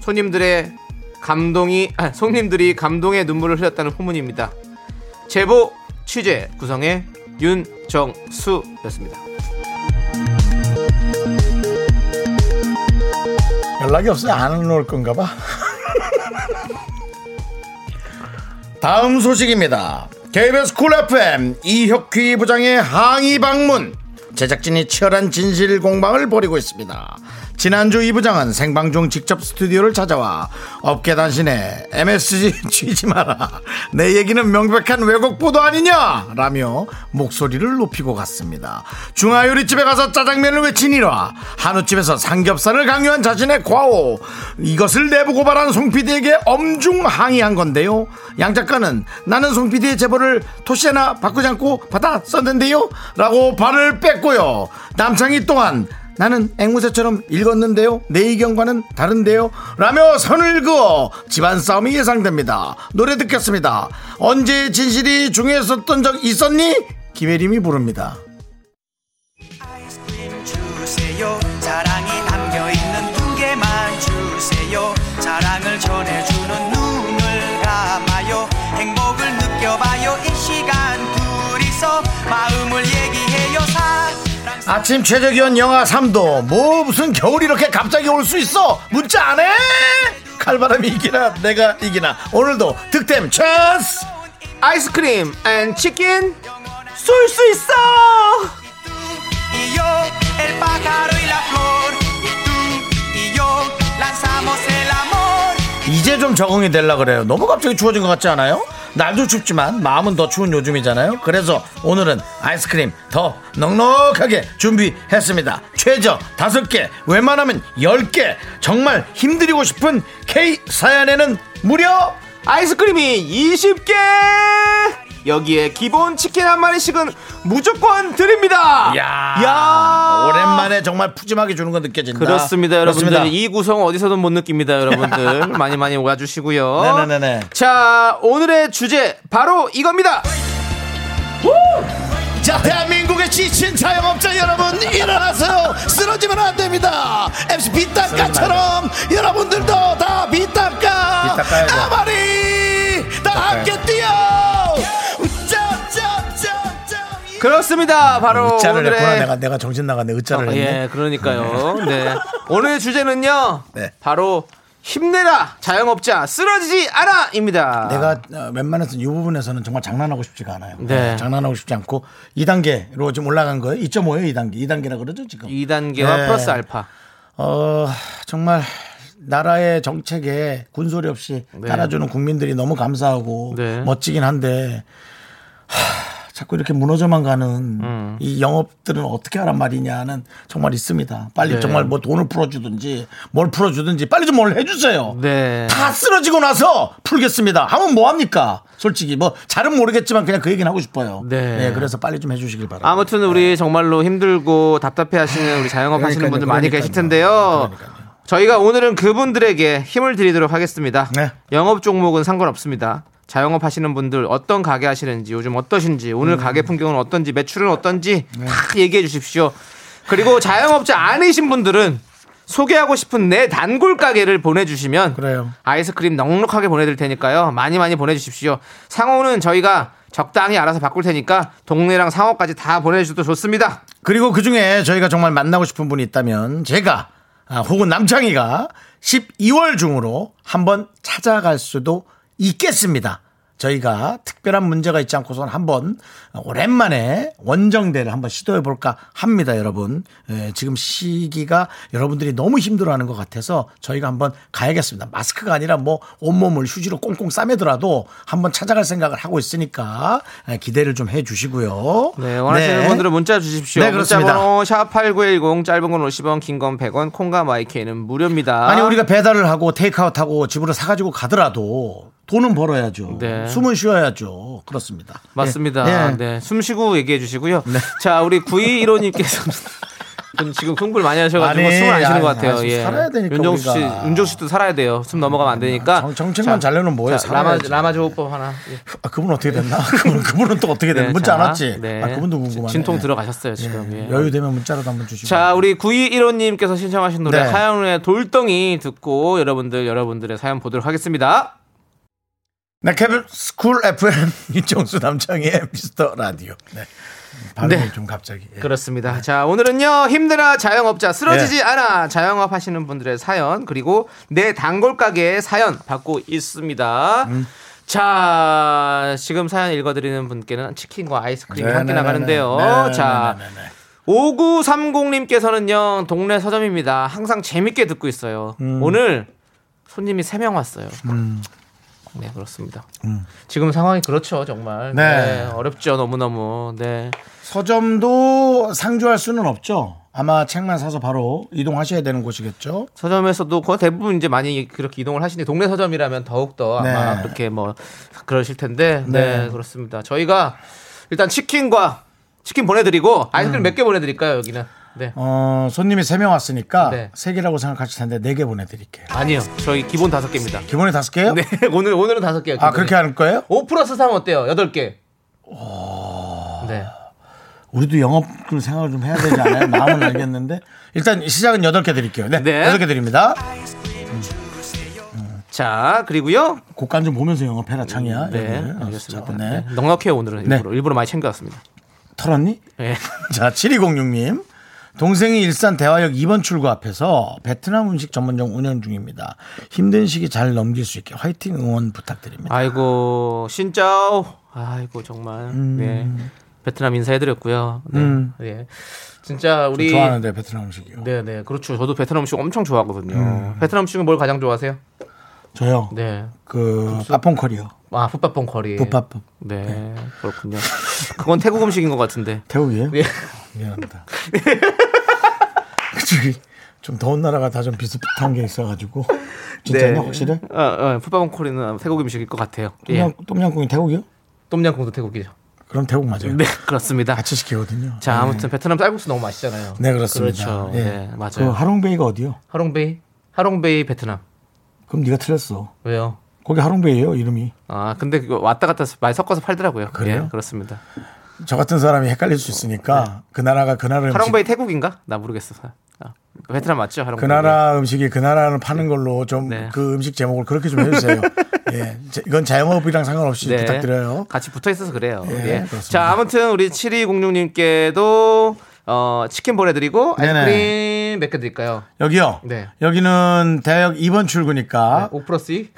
손님들의 감동이 아, 손님들이 감동의 눈물을 흘렸다는 후문입니다. 제보 취재 구성의 윤정수였습니다. 연락이 없어요. 안 올 건가 봐. 다음 소식입니다. KBS Cool FM 이혁휘 부장의 항의 방문. 제작진이 치열한 진실 공방을 벌이고 있습니다. 지난주 이 부장은 생방 중 직접 스튜디오를 찾아와 업계 단신에 MSG 치지 마라. 내 얘기는 명백한 왜곡 보도 아니냐? 라며 목소리를 높이고 갔습니다. 중화요리집에 가서 짜장면을 외치니라. 한우집에서 삼겹살을 강요한 자신의 과오. 이것을 내부 고발한 송 PD에게 엄중 항의한 건데요. 양 작가는 나는 송 PD의 제보를 토시 하나 바꾸지 않고 받아 썼는데요. 라고 발을 뺐고요. 남창희 또한 나는 앵무새처럼 읽었는데요. 내 의견과는 다른데요. 라며 선을 그어 집안 싸움이 예상됩니다. 노래 듣겠습니다. 언제 진실이 중요했었던 적 있었니? 김혜림이 부릅니다. 아이스크림 주세요 사랑이 담겨 있는 두 개만 주세요 사랑을 전해주 아침 최저 기온 영하 3도. 뭐 무슨 겨울이 이렇게 갑자기 올 수 있어? 문자 안 해? 칼바람이 이기나 내가 이기나. 오늘도 득템 찬스! 아이스크림 and 치킨 쏠 수 있어. 이제 좀 적응이 되려 그래요. 너무 갑자기 추워진 것 같지 않아요? 날도 춥지만 마음은 더 추운 요즘이잖아요. 그래서 오늘은 아이스크림 더 넉넉하게 준비했습니다. 최저 5개 웬만하면 10개 정말 힘드리고 싶은 가게 사연에는 무려 아이스크림이 20개 여기에 기본 치킨 한 마리씩은 무조건 드립니다 야, 야. 오랜만에 정말 푸짐하게 주는 거 느껴진다. 그렇습니다 여러분들 그렇습니다. 이 구성 어디서든 못 느낍니다 여러분들 많이 많이 와주시고요 네네네네. 자 오늘의 주제 바로 이겁니다 자, 대한민국의 지친 자영업자 여러분 일어나세요. 쓰러지면 안 됩니다. MC 비딱가처럼 여러분들도 다 비딱가. 아마리 다 함께 그렇습니다 바로 으짜를 오늘의 했구나 내가 내가 정신 나갔네 으짜를 어, 했네. 예, 그러니까요. 네. 오늘 주제는요. 네. 바로 힘내라 자영업자 쓰러지지 않아입니다. 내가 어, 웬만해서 이 부분에서는 정말 장난하고 싶지가 않아요. 네. 장난하고 싶지 않고 2단계로 지금 올라간 거예요. 2.5예요, 2단계. 2단계라 그러죠, 지금. 2단계와 네. 플러스 알파. 어, 정말 나라의 정책에 군소리 없이 네. 따라주는 국민들이 너무 감사하고 네. 멋지긴 한데 하, 자꾸 이렇게 무너져만 가는 음. 이 영업들은 어떻게 하란 말이냐는 정말 있습니다. 빨리 네. 정말 뭐 돈을 풀어주든지 뭘 풀어주든지 빨리 좀 뭘 해주세요. 네. 다 쓰러지고 나서 풀겠습니다. 하면 뭐 합니까? 솔직히 뭐 잘은 모르겠지만 그냥 그 얘기는 하고 싶어요. 네. 그래서 빨리 좀 해주시길 바랍니다. 아무튼 우리 정말로 힘들고 답답해 하시는 우리 자영업 하시는 그러니까요, 분들 많이 그러니까요. 계실 텐데요. 그러니까요. 저희가 오늘은 그분들에게 힘을 드리도록 하겠습니다. 네. 영업 종목은 상관없습니다. 자영업 하시는 분들 어떤 가게 하시는지 요즘 어떠신지 오늘 음. 가게 풍경은 어떤지 매출은 어떤지 네. 다 얘기해 주십시오. 그리고 자영업자 아니신 분들은 소개하고 싶은 내 단골 가게를 보내주시면 그래요. 아이스크림 넉넉하게 보내드릴 테니까요. 많이 많이 보내주십시오. 상호는 저희가 적당히 알아서 바꿀 테니까 동네랑 상호까지 다 보내주셔도 좋습니다. 그리고 그 중에 저희가 정말 만나고 싶은 분이 있다면 제가 아, 혹은 남창희가 12월 중으로 한번 찾아갈 수도 있 겠습니다. 저희가 특별한 문제가 있지 않고선 한번 오랜만에 원정대를 한번 시도해 볼까 합니다, 여러분. 예, 지금 시기가 여러분들이 너무 힘들어하는 것 같아서 저희가 한번 가야겠습니다. 마스크가 아니라 뭐 온몸을 휴지로 꽁꽁 싸매더라도 한번 찾아갈 생각을 하고 있으니까 예, 기대를 좀 해주시고요. 네, 원하시는 네. 분들은 문자 주십시오. 네, 그렇습니다. 문자 번호 샵8910 짧은 건 50원, 긴 건 100원, 콩과 마이크는 무료입니다. 아니 우리가 배달을 하고 테이크아웃하고 집으로 사가지고 가더라도 돈은 벌어야죠. 네. 숨은 쉬어야죠. 그렇습니다. 맞습니다. 예. 예. 네, 숨 쉬고 얘기해 주시고요. 자, 우리 9215님께서 지금 흥분을 많이 하셔가지고 아니, 숨을 안 쉬는 아니, 것 같아요. 아니, 예. 살아야 되니까 윤정수 씨. 윤정수 씨도 살아야 돼요. 숨 넘어가면 안 되니까. 정- 정책만 잘 내놓으면 뭐예요? 자, 라마. 라마즈 호흡법 하나. 예. 아, 그분 어떻게 됐나? 그분, 그분은 또 어떻게 됐나? 네, 문자 안 자, 왔지? 네. 아, 그분도 궁금하네. 진통 들어가셨어요, 지금. 예. 예. 여유 되면 문자라도 한번 주시고. 자, 우리 9215님께서 신청하신 노래 네. 하현우의 돌덩이 듣고 여러분들, 여러분들의 사연 보도록 하겠습니다. 네, KBS Cool FM 윤정수 남창희의 미스터 라디오. 네. 발음이 네. 좀 갑자기. 예. 그렇습니다. 자, 오늘은요, 힘내라 자영업자 쓰러지지 네. 않아 자영업 하시는 분들의 사연, 그리고 내 단골 가게의 사연 받고 있습니다. 음. 자, 지금 사연 읽어 드리는 분께는 치킨과 아이스크림이 네, 함께 네, 나가는데요. 네, 네, 자, 네, 네, 네. 5930님께서는요, 동네 서점입니다. 항상 재밌게 듣고 있어요. 음. 오늘 손님이 3명 왔어요. 네, 그렇습니다. 음. 지금 상황이 그렇죠, 정말. 네. 네, 어렵죠, 너무 너무. 네. 서점도 상주할 수는 없죠. 아마 책만 사서 바로 이동하셔야 되는 곳이겠죠. 서점에서도 거의 대부분 이제 많이 그렇게 이동을 하시니 동네 서점이라면 더욱 더 아마 네. 그렇게 뭐 그러실 텐데 네. 네. 그렇습니다. 저희가 일단 치킨과 치킨 보내드리고 아이스크림 몇개 보내드릴까요 여기는? 네 어, 손님이 3명 왔으니까 네. 세 3개라고 생각하실 텐데 4개 보내드릴게요. 아니요 저희 기본 다섯 개입니다. 기본에 5개요? 네 오늘 오늘은 다섯 개요. 아, 그렇게 할 거예요? 5 플러스 3 어때요? 여덟 개. 네. 우리도 영업 그 생각을 좀 해야 되지 않아요? 마음은 알겠는데. 일단 시작은 8개 드릴게요. 네. 네. 8개 드립니다. 자 그리고요. 곡간 좀 보면서 영업해라, 창이야. 네 여기를. 알겠습니다. 자, 네. 네. 넉넉해요 오늘은 네. 일부러 일부러 많이 챙겨왔습니다. 털었니? 네. 자, 7206님. 동생이 일산 대화역 2번 출구 앞에서 베트남 음식 전문점 운영 중입니다. 힘든 시기 잘 넘길 수 있게 화이팅 응원 부탁드립니다. 아이고 신짜오. 아이고 정말. 네. 베트남 인사해드렸고요. 네. 예. 진짜 우리 좋아하는데 베트남 음식이요. 네, 네, 그렇죠. 저도 베트남 음식 엄청 좋아하거든요. 베트남 음식은 뭘 가장 좋아하세요? 저요. 네. 그 빠퐁 커리요. 아, 풋밥봉 커리. 풋밥봉. 네, 그렇군요. 그건 태국 음식인 것 같은데. 태국이에요? 예. 미안합니다. 그쪽이 좀 더운 나라가 다 좀 비슷한 게 있어가지고 진짜냐 확실해? 어, 어, 풋밥봉 커리는 태국 음식일 것 같아요. 예. 똠양, 똠양꿍이 태국이요? 똠양꿍도 태국이죠. 그럼 태국 맞아요. 네, 그렇습니다. 같이 시키거든요. 자, 네. 아무튼 베트남 쌀국수 너무 맛있잖아요. 네 그렇습니다. 그렇죠. 예. 네, 맞아요. 그 하롱베이가 어디요? 하롱베이, 하롱베이 베트남. 그럼 네가 틀렸어. 왜요? 거기 하롱베이예요 이름이. 아, 근데 왔다 갔다 많이 섞어서 팔더라고요. 그래요? 예, 그렇습니다. 저 같은 사람이 헷갈릴 수 있으니까 그 나라가 그 나라 음식 하롱베이 태국인가? 나 모르겠어. 아, 베트남 맞죠? 하롱베이. 그 나라 음식이 그 나라를 파는 걸로 좀 그 네. 음식 제목을 그렇게 좀 해주세요. 예, 제- 이건 자영업이랑 상관없이 네. 부탁드려요. 같이 붙어 있어서 그래요. 예, 예. 자, 아무튼 우리 7206님께도 어, 치킨 보내드리고 네네. 아이스크림 몇 개 드릴까요? 여기요. 네. 여기는 대역 2번 출구니까 5 플러스 2?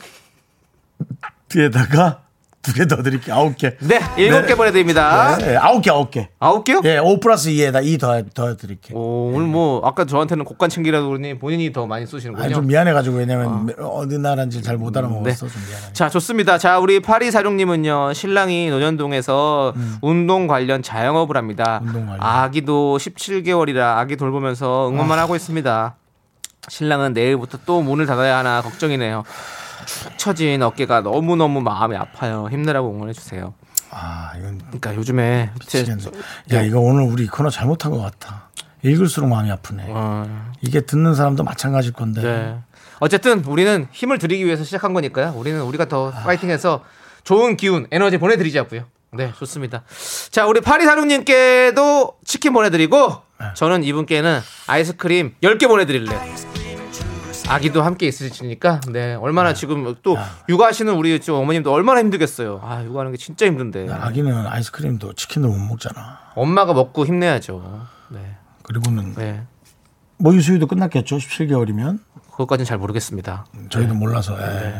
뒤에다가 두 개 더 드릴게요. 아홉 개. 네, 일곱 개 보내드립니다. 네, 아홉 개, 아홉 개. 아홉 개요? 예, 5 플러스 2에다 2 더, 더 드릴게요. 오, 오늘 뭐 아까 저한테는 곡간 챙기라고 그러니 본인이 더 많이 쏘시는군요. 아니, 좀 미안해가지고, 왜냐면 어 느 나라인지 잘 못 알아먹었어. 좀 미안해. 자, 좋습니다. 자, 우리 파리 사룡님은요, 신랑이 논현동에서 운동 관련 자영업을 합니다. 음. 운동 관련. 아기도 17개월이라 아기 돌보면서 응원만 하고 있습니다. 신랑은 내일부터 또 문을 닫아야 하나 걱정이네요. 축 처진 어깨가 너무너무 마음이 아파요. 힘내라고 응원해주세요. 아, 이건 그러니까 요즘에 제, 미치겠네. 야, 이거 오늘 우리 이 코너 잘못한 것 같아. 읽을수록 마음이 아프네. 어, 이게 듣는 사람도 마찬가지일 건데. 네. 어쨌든 우리는 힘을 드리기 위해서 시작한 거니까요. 우리는 우리가 더 파이팅해서 좋은 기운, 에너지 보내드리자고요. 네, 좋습니다. 자, 우리 파리사룡님께도 치킨 보내드리고 저는 이분께는 아이스크림 10개 보내드릴래요. 아기도 함께 있으시니까 네 얼마나 지금 또 육아하시는 우리 저 어머님도 얼마나 힘들겠어요. 아 육아하는 게 진짜 힘든데 아기는 아이스크림도 치킨도 못 먹잖아. 엄마가 먹고 힘내야죠. 네, 그리고는 네 모유 수유도 끝났겠죠. 17개월이면. 그것까지는 잘 모르겠습니다. 저희도 몰라서. 예.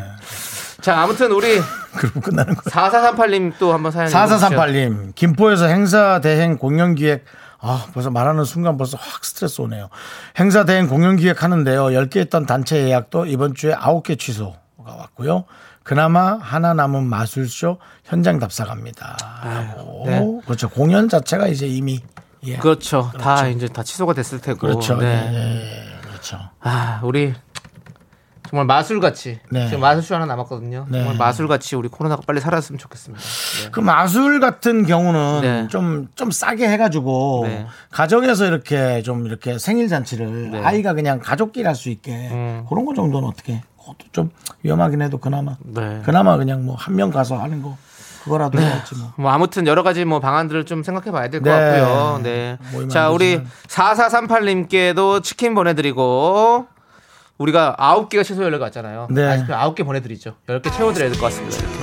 자 아무튼 우리 그리고 끝나는 거예요. 4438님 또 한번 사연 읽어주시죠. 4438님, 김포에서 행사 대행 공연 기획, 아, 벌써 말하는 순간 벌써 확 스트레스 오네요. 행사 대행 공연 기획 하는데요. 10개 있던 단체 예약도 이번 주에 9개 취소가 왔고요. 그나마 하나 남은 마술쇼 현장 답사 갑니다. 네. 그렇죠. 공연 자체가 이제 이미. 예. 그렇죠. 다 이제 다 취소가 됐을 테고. 그렇죠. 네. 예, 예, 그렇죠. 아, 우리 정말 마술같이 네. 지금 마술쇼 하나 남았거든요. 네. 정말 마술같이 우리 코로나가 빨리 사라졌으면 좋겠습니다. 네. 그 마술 같은 경우는 네. 좀, 좀 싸게 해가지고 네. 가정에서 이렇게 좀 이렇게 생일 잔치를 네. 아이가 그냥 가족끼리 할 수 있게 음. 그런 거 정도는 어떻게 그것도 좀 위험하긴 해도 그나마 네. 그나마 그냥 뭐 한 명 가서 하는 거 그거라도 해야지 뭐. 뭐 아무튼 여러 가지 뭐 방안들을 좀 생각해 봐야 될것 네. 같고요. 네. 자, 안 우리 되지만. 4438님께도 치킨 보내 드리고 우리가 9개가 취소 연락 왔잖아요. 네. 아이스크림 9개 보내드리죠. 10개 채워드려야 될 것 같습니다. 이렇게.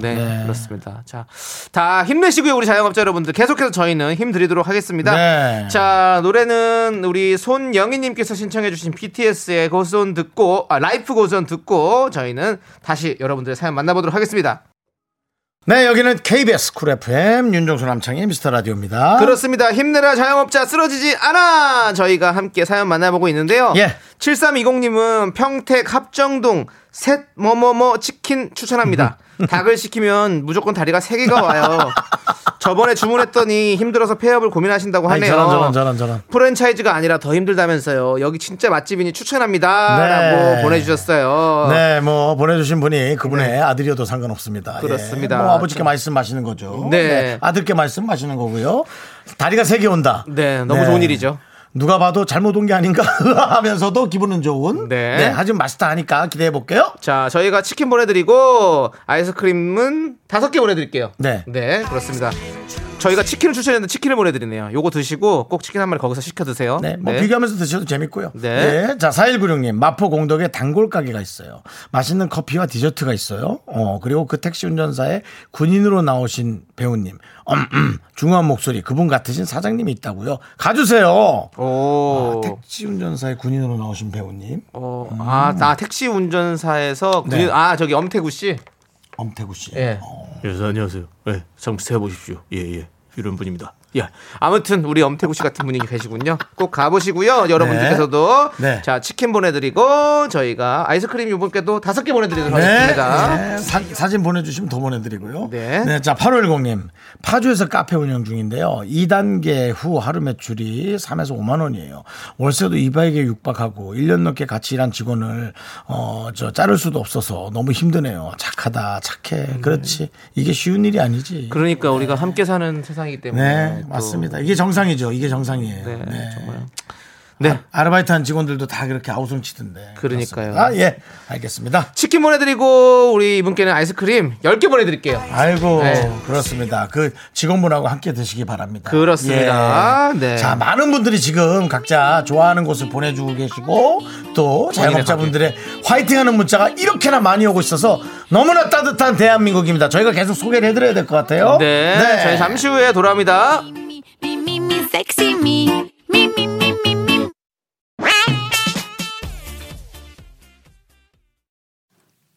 네, 네. 그렇습니다. 자, 다 힘내시고요, 우리 자영업자 여러분들. 계속해서 저희는 힘 드리도록 하겠습니다. 네. 자, 노래는 우리 손영희님께서 신청해주신 BTS의 Goes On 듣고, 아, Life Goes On 듣고, 저희는 다시 여러분들의 사연 만나보도록 하겠습니다. 네 여기는 KBS Cool FM 윤정수 남창희의 미스터 라디오입니다. 그렇습니다. 힘내라 자영업자 쓰러지지 않아! 저희가 함께 사연 만나보고 있는데요. 예. 7320님은 평택 합정동 셋 뭐뭐뭐 치킨 추천합니다. 닭을 시키면 무조건 다리가 3개가 와요. 저번에 주문했더니 힘들어서 폐업을 고민하신다고 아니, 하네요. 저런 저런 저런 저런. 프랜차이즈가 아니라 더 힘들다면서요. 여기 진짜 맛집이니 추천합니다. 네. 라고 보내주셨어요. 네, 뭐 보내주신 분이 그분의 아들이어도 상관없습니다. 그렇습니다. 예. 뭐 아버지께 맛있으면 마시는 거죠. 네. 아들께 맛있으면 마시는 거고요. 다리가 세 개 온다. 네, 너무 좋은 일이죠. 누가 봐도 잘못 온 게 아닌가 하면서도 기분은 좋은. 네. 하지만 맛있다 하니까 기대해 볼게요. 자, 저희가 치킨 보내드리고 아이스크림은 다섯 개 보내드릴게요. 네. 네, 그렇습니다. 저희가 치킨을 추천했는데 치킨을 보내드리네요. 요거 드시고 꼭 치킨 한 마리 거기서 시켜 드세요. 네, 뭐 비교하면서 드셔도 재밌고요. 네. 자, 4196님, 마포 공덕에 단골 가게가 있어요. 맛있는 커피와 디저트가 있어요. 어, 그리고 그 택시 운전사에 군인으로 나오신 배우님, 음, 음, 중후한 목소리, 그분 같으신 사장님이 있다고요. 가주세요. 오. 아, 택시 운전사에 군인으로 나오신 배우님, 어, 아, 나 택시 운전사에서 네. 군인- 아 저기 엄태구 씨. 엄태구 씨. 예. 예, 안녕하세요. 예, 잠시 세 보십시오. 예, 예. 이런 분입니다. 예. 아무튼 우리 엄태구 씨 같은 분이 계시군요. 꼭 가보시고요. 여러분들께서도 네. 자 치킨 보내드리고 저희가 아이스크림 이분께도 다섯 개 보내드리도록 네, 하겠습니다. 네. 사, 사진 보내주시면 더 보내드리고요. 네. 자, 810님. 파주에서 카페 운영 중인데요. 2단계 후 하루 매출이 3에서 5만 원이에요. 월세도 2박에 육박하고 1년 넘게 같이 일한 직원을, 어, 저, 자를 수도 없어서 너무 힘드네요. 착하다, 착해. 그렇지. 이게 쉬운 일이 아니지. 그러니까 우리가 함께 사는 세상이기 때문에 네, 또- 맞습니다. 이게 정상이죠. 이게 정상이에요. 네, 네. 정말. 네. 아르바이트 한 직원들도 다 그렇게 아우성 치던데. 그러니까요. 그렇습니다. 아, 예. 알겠습니다. 치킨 보내드리고 우리 이분께는 아이스크림 10개 보내드릴게요. 아이고 네. 그렇습니다. 그 직원분하고 함께 드시기 바랍니다. 그렇습니다. 예. 네. 자 많은 분들이 지금 각자 좋아하는 곳을 보내주고 계시고 또 자영업자분들의 화이팅 하는 문자가 이렇게나 많이 오고 있어서 너무나 따뜻한 대한민국입니다. 저희가 계속 소개를 해드려야 될 것 같아요. 네. 저희 잠시 후에 돌아옵니다.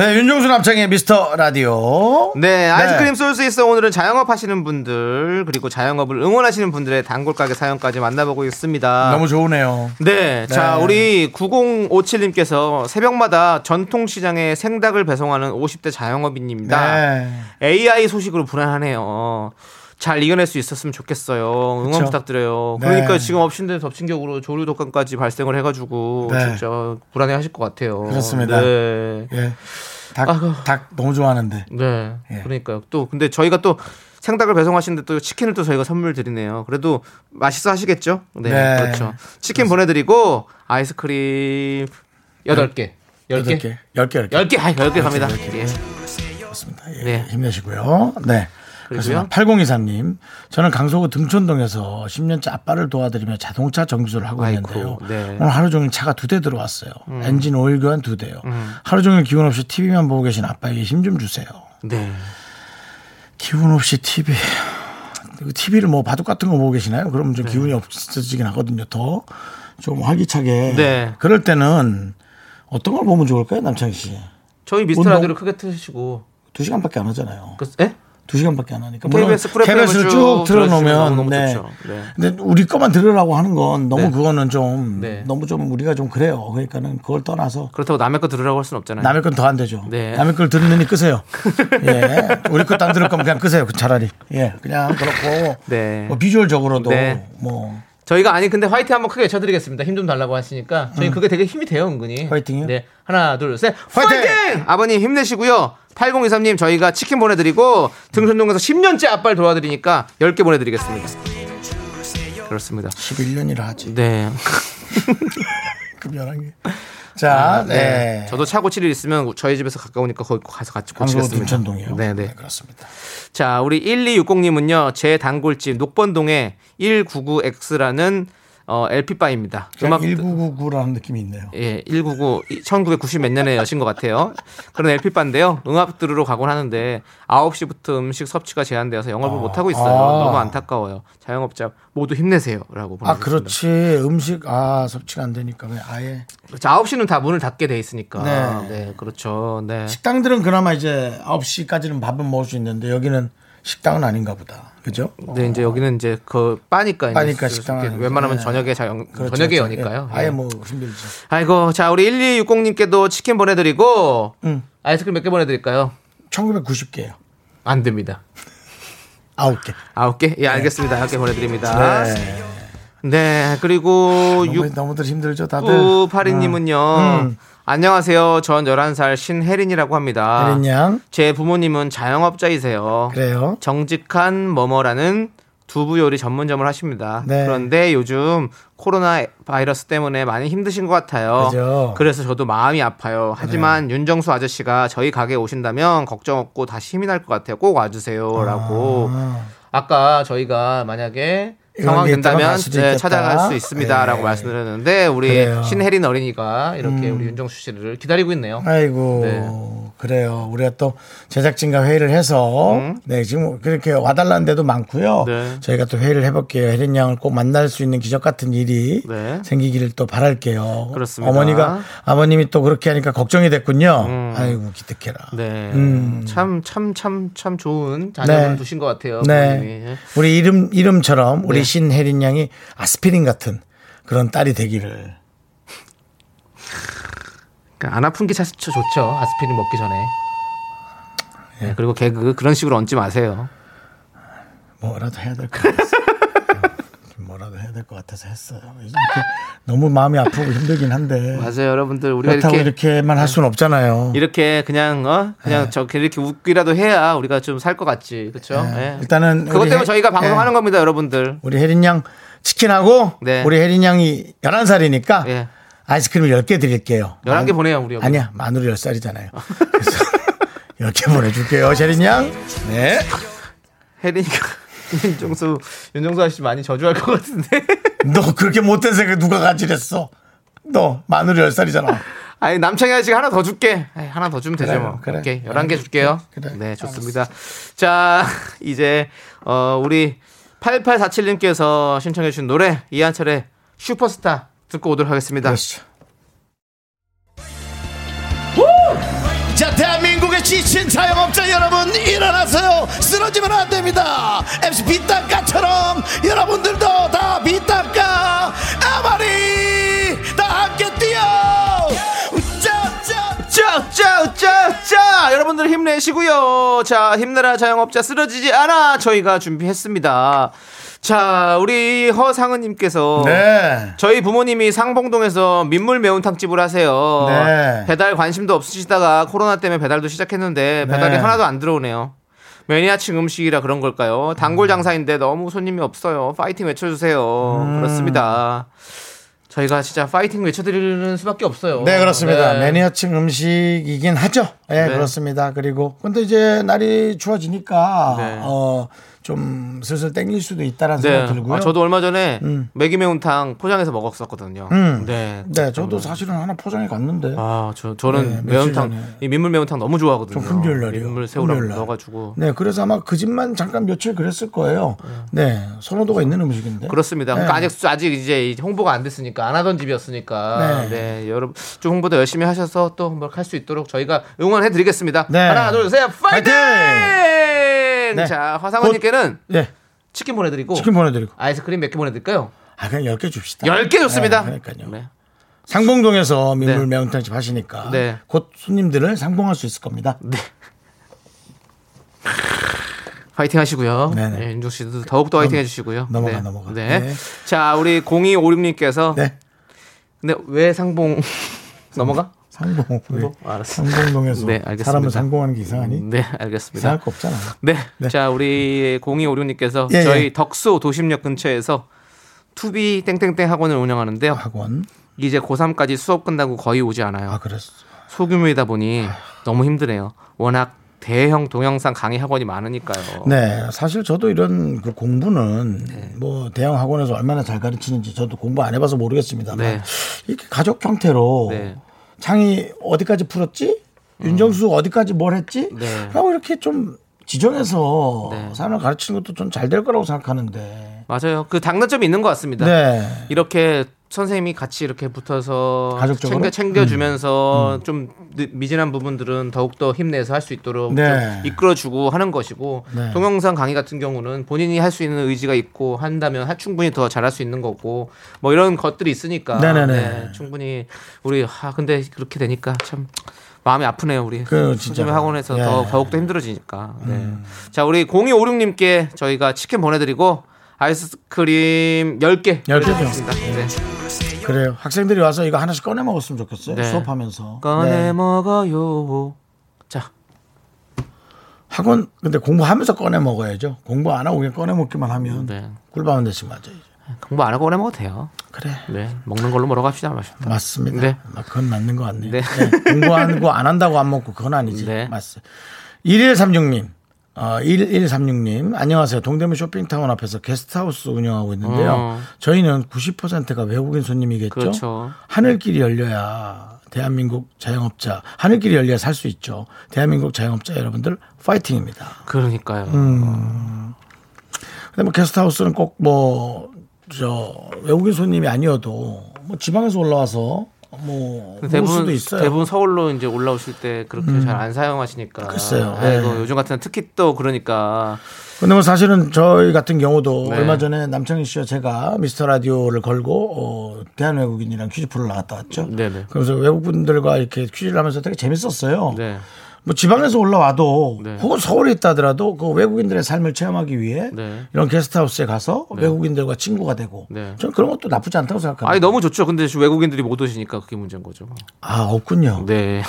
네, 윤정수 남창의 미스터 라디오. 네, 아이스크림 쏠 수 있어 오늘은 자영업 하시는 분들 그리고 자영업을 응원하시는 분들의 단골 가게 사연까지 만나보고 있습니다. 너무 좋으네요. 네, 자 네. 우리 9057님께서 새벽마다 전통시장에 생닭을 배송하는 50대 자영업인입니다. 네. AI 소식으로 불안하네요. 잘 이겨낼 수 있었으면 좋겠어요. 응원 그쵸. 부탁드려요. 네. 그러니까 지금 엎친데 덮친 격으로 조류 독감까지 발생을 해가지고 네. 진짜 불안해하실 것 같아요. 그렇습니다. 네. 예. 닭, 아이고. 닭 너무 좋아하는데. 네. 예. 그러니까요. 또 근데 저희가 또 생닭을 배송하시는데 또 치킨을 또 저희가 선물 드리네요. 그래도 맛있어 하시겠죠? 네. 네. 그렇죠. 치킨 보내드리고 아이스크림 8개. 10개? 10개. 10개. 10개. 아, 10개 갑니다. 예. 그렇습니다. 예, 네. 힘내시고요. 네. 그렇습니다. 8024님, 저는 강서구 등촌동에서 10년째 아빠를 도와드리며 자동차 정비소를 하고 있는데요. 네. 오늘 하루 종일 차가 두 대 들어왔어요. 엔진 오일 교환 두 대요. 음. 하루 종일 기운 없이 TV만 보고 계신 아빠에게 힘 좀 주세요. 네. 기운 없이 TV. TV를 뭐 바둑 같은 거 보고 계시나요? 그러면 좀 기운이 없어지긴 하거든요. 더 좀 활기차게. 네. 그럴 때는 어떤 걸 보면 좋을까요, 남창희 씨? 저희 미스터? 라디오를 크게 틀으시고. 두 시간밖에 안 하잖아요. 그, 예? 두 시간밖에 안 하니까. KBS Cool FM 을 KBS를 쭉 틀어놓으면 너무 네. 좋죠. 네. 근데 우리 것만 들으라고 하는 건 너무 네. 그거는 좀 네. 너무 좀 우리가 좀 그래요. 그러니까는 그걸 떠나서 그렇다고 남의 거 들으라고 할 수는 없잖아요. 남의 건 더 안 되죠. 네. 남의 걸 듣느니 끄세요. 예. 우리 것도 안 들을 거면 그냥 끄세요. 그 차라리. 예. 그냥 그렇고. 네. 뭐 비주얼적으로도 네. 뭐 저희가 아니 근데 화이팅 한번 크게 외쳐드리겠습니다. 힘 좀 달라고 하시니까 저희 그게 되게 힘이 돼요 은근히. 음. 화이팅이요? 네 하나 둘 셋. 화이팅! 화이팅! 아버님 힘내시고요. 8023님 저희가 치킨 보내드리고 등촌동에서 10년째 아빠를 도와드리니까 10개 보내드리겠습니다. 그렇습니다. 11년이라 하지. 네. 급연하게. 자, 네. 저도 차 고칠 일 있으면 저희 집에서 가까우니까 거기 가서 같이 고치겠습니다. 등천동이요. 네 네. 그렇습니다. 자, 우리 1260님은요, 제 단골집 녹번동에 199X라는 어, LP바입니다. 음악 1999라는 느낌이 있네요. 예, 199, 1990 몇 년에 여신 것 같아요. 그런 LP바인데요. 음악 들으러 가곤 하는데 9시부터 음식 섭취가 제한되어서 영업을 아. 못 하고 있어요. 아. 너무 안타까워요. 자영업자 모두 힘내세요. 라고 아, 보내주셨습니다. 그렇지. 음식, 아, 섭취가 안 되니까. 그냥 아예. 그렇죠. 9시는 다 문을 닫게 돼 있으니까. 네. 네, 그렇죠. 네. 식당들은 그나마 이제 9시까지는 밥은 먹을 수 있는데 여기는 식당은 아닌가 보다. 그죠? 근데 이제 여기는 이제 그 빠니까 빠니까 수- 식당. 웬만하면 네. 저녁에 자영 그렇죠. 저녁에 그렇죠. 여니까요. 예. 아예 예. 뭐 힘들지. 아이고 자 우리 1260님께도 치킨 보내드리고 응. 아이스크림 몇 개 보내드릴까요? 1990개요. 안 됩니다. 9개. 아홉 개? 예 알겠습니다. 아홉 개 보내드립니다. 네, 네. 그리고 너무, 육 너무들 힘들죠, 다들. 982님은요 음. 안녕하세요. 전 11살 신혜린이라고 합니다. 혜린 양. 제 부모님은 자영업자이세요. 그래요. 정직한 뭐뭐라는 두부 요리 전문점을 하십니다. 네. 그런데 요즘 코로나 바이러스 때문에 많이 힘드신 것 같아요. 그죠. 그래서 저도 마음이 아파요. 하지만 윤정수 아저씨가 저희 가게에 오신다면 걱정 없고 다시 힘이 날 것 같아요. 꼭 와주세요라고. 아. 까 저희가 만약에 상황이 된다면 네. 찾아갈 수 있습니다라고 예. 말씀드렸는데 우리 그래요. 음. 신혜린 어린이가 이렇게 우리 윤정수 씨를 기다리고 있네요. 아이고 네. 그래요. 우리가 또 제작진과 회의를 해서 네 지금 그렇게 와달라는 데도 많고요. 음. 네. 저희가 또 회의를 해볼게요. 혜린 양을 꼭 만날 수 있는 기적 같은 일이 네. 생기기를 또 바랄게요. 그렇습니다. 어머니가 아버님이 또 그렇게 하니까 걱정이 됐군요. 아이고 기특해라. 네. 음. 참, 참, 참, 참 좋은 자녀분 네. 두신 것 같아요. 네. 부모님이. 우리 이름 이름처럼 우리 네. 신혜린 양이 아스피린 같은 그런 딸이 되기를. 그러니까 안 아픈 게 사실 좋죠. 아스피린 먹기 전에. 네, 그리고 개그 그런 식으로 얹지 마세요. 뭐라도 해야 될것 뭐라도 해야 될 것 같아서 했어요. 이렇게 너무 마음이 아프고 힘들긴 한데 맞아요, 여러분들. 우리가 그렇다고 이렇게 이렇게, 만할 수는 없잖아요. 이렇게 그냥 어 그냥 네. 저 이렇게 웃기라도 해야 우리가 좀 살 것 같지, 그렇죠? 네. 일단은 그것 때문에 해- 저희가 방송하는 네. 겁니다, 여러분들. 우리 혜린 양 치킨하고 네. 우리 혜린 양이 11 살이니까 예. 아이스크림을 10개 드릴게요. 11개 보내요, 우리 여기. 아니야, 만으로 10 살이잖아요. 그래서 10개 보내줄게요, 혜린 양. 네. 혜린이가 윤정수 윤정수 아저씨 많이 저주할 것 같은데. 너 그렇게 못된 생각 누가 가지랬어? 너 만으로 10살이잖아. 아니 남창희 아저씨가 하나 더 줄게. 에이, 하나 더 주면 되죠 그래요, 뭐. 그래. 오케이 11개 줄게요. 그래, 네 좋습니다. 자 이제 어 우리 8847님께서 신청해 주신 노래 이한철의 슈퍼스타 듣고 오도록 하겠습니다. 그렇죠. 지친 자영업자 여러분 일어나세요. 쓰러지면 안 됩니다. MC 비딱가처럼 여러분들도 다 비딱가 아마리 다 함께 뛰어. 짜짜짜짜 여러분들 힘내시고요. 자 힘내라 자영업자 쓰러지지 않아 저희가 준비했습니다. 자 우리 허상은님께서 네. 저희 부모님이 상봉동에서 민물 매운탕집을 하세요. 네. 배달 관심도 없으시다가 코로나 때문에 배달도 시작했는데 배달이 네. 하나도 안 들어오네요. 매니아층 음식이라 그런 걸까요? 단골 장사인데 너무 손님이 없어요. 파이팅 외쳐주세요. 음. 그렇습니다. 저희가 진짜 파이팅 외쳐드리는 수밖에 없어요. 네, 그렇습니다. 네. 매니아층 음식이긴 하죠. 네, 네. 그렇습니다. 그리고 근데 이제 날이 추워지니까 네. 어, 좀 슬슬 땡길 수도 있다라는 네. 생각 들고요. 아, 저도 얼마 전에 음. 매기 매운탕 포장해서 먹었었거든요. 음. 네. 네, 저도 사실은 하나 포장해 갔는데 아, 저 저는 네, 매운탕 전에. 이 민물 매운탕 너무 좋아하거든요. 좀 금요일 날이요. 민물 새우랑 금요일 날. 넣어가지고 네, 그래서 아마 그 집만 잠깐 며칠 그랬을 거예요. 네, 선호도가 있는 음식인데. 그렇습니다. 네. 그러니까 아직 아직 이제 홍보가 안 됐으니까 안 하던 집이었으니까 네. 네, 여러분 좀 홍보도 열심히 하셔서 또뭘할수 있도록 저희가 응원해 드리겠습니다. 네. 하나 둘 셋 파이팅! 네. 자 화상원님께는 네, 치킨 보내드리고 치킨 보내드리고. 아이스크림 몇 개 보내드릴까요? 아, 그냥 10개 줍시다. 10개 좋습니다. 네, 그러니까요. 네. 상봉동에서 민물 네. 매운탕집 하시니까 네. 곧 손님들을 상봉할 수 있을 겁니다. 파이팅 하시고요. 네네. 네, 윤종 씨도 더욱더 파이팅 해주시고요. 넘어가, 네. 넘어가. 네. 네. 자, 우리 0256님께서 네, 근데 왜 상봉 넘어가? 왜? 뭐? 알았어. 상봉동에서 네, 알겠습니다. 사람을 상봉하는 게 이상하니? 네, 알겠습니다. 이상할 거 없잖아. 네. 네. 자, 우리 0256님께서 예, 저희 예. 덕수 도심역 근처에서 투비 땡땡땡 학원을 운영하는데요. 학원. 이제 고3까지 수업 끝나고 거의 오지 않아요. 아, 그랬어. 소규모이다 보니 너무 힘드네요. 워낙 대형 동영상 강의 학원이 많으니까요. 네, 사실 저도 이런 그 공부는 네. 뭐 대형 학원에서 얼마나 잘 가르치는지 저도 공부 안 해봐서 모르겠습니다만 네. 이렇게 가족 형태로 네. 창이 어디까지 풀었지? 윤정수 어디까지 뭘 했지? 네. 라고 이렇게 좀 지정해서 네. 사람을 가르치는 것도 좀 잘 될 거라고 생각하는데. 맞아요. 그 장단점이 있는 것 같습니다. 네. 이렇게 선생님이 같이 이렇게 붙어서 가족적으로? 음. 챙겨 챙겨 주면서 좀 미- 미진한 부분들은 더욱 더 힘내서 할 수 있도록 네. 좀 이끌어주고 하는 것이고 네. 동영상 강의 같은 경우는 본인이 할 수 있는 의지가 있고 한다면 하- 충분히 더 잘할 수 있는 거고 뭐 이런 것들이 있으니까 네네네. 네, 충분히 우리 아 근데 그렇게 되니까 참 마음이 아프네요 우리 그, 진짜로. 학원에서 예. 음. 더 더욱 더 힘들어지니까 네. 자 우리 0256님께 저희가 치킨 보내드리고 아이스크림 10개 10개 죠. 보내드리겠습니다. 네. 그래요. 학생들이 와서 이거 하나씩 꺼내 먹었으면 좋겠어요. 네. 수업하면서. 꺼내 네. 먹어요. 자, 학원 근데 공부하면서 꺼내 먹어야죠. 공부 안 하고 그냥 꺼내 먹기만 하면 네. 꿀밤한 대씩 맞아요. 공부 안 하고 꺼내 먹어도 돼요. 그래. 네, 먹는 걸로 몰아 갑시다. 마십니다. 맞습니다. 네. 아, 그건 맞는 것 같네요. 네. 네. 공부하고 안 한다고 안 먹고 그건 아니지. 네. 맞어요. 1136님. 어, 1136님. 안녕하세요. 동대문 쇼핑타운 앞에서 게스트하우스 운영하고 있는데요. 어. 저희는 90%가 외국인 손님이겠죠. 그렇죠. 하늘길이 열려야 대한민국 자영업자, 하늘길이 열려야 살 수 있죠. 대한민국 자영업자 여러분들 파이팅입니다. 그러니까요. 음. 근데 뭐 게스트하우스는 꼭 뭐 저 외국인 손님이 아니어도 뭐 지방에서 올라와서 뭐볼 수도 대부분 있어요. 음. 대부분 서울로 이제 올라오실 때 그렇게 잘안 사용하시니까. 글쎄요. 네. 요즘 같은 특히 또 그러니까 근데 뭐 사실은 저희 같은 경우도 네. 얼마 전에 남창희 씨와 제가 미스터 라디오를 걸고 어, 대한 외국인이랑 퀴즈 프로를 나갔다 왔죠. 네네. 그래서 외국 분들과 이렇게 퀴즈를 하면서 되게 재밌었어요. 네. 뭐 지방에서 올라와도 네. 혹은 서울에 있다 하더라도 그 외국인들의 삶을 체험하기 위해 네. 이런 게스트하우스에 가서 외국인들과 친구가 되고 네. 저는 그런 것도 나쁘지 않다고 생각합니다. 아니 너무 좋죠. 근데 지금 외국인들이 못 오시니까 그게 문제인 거죠. 아 없군요. 네.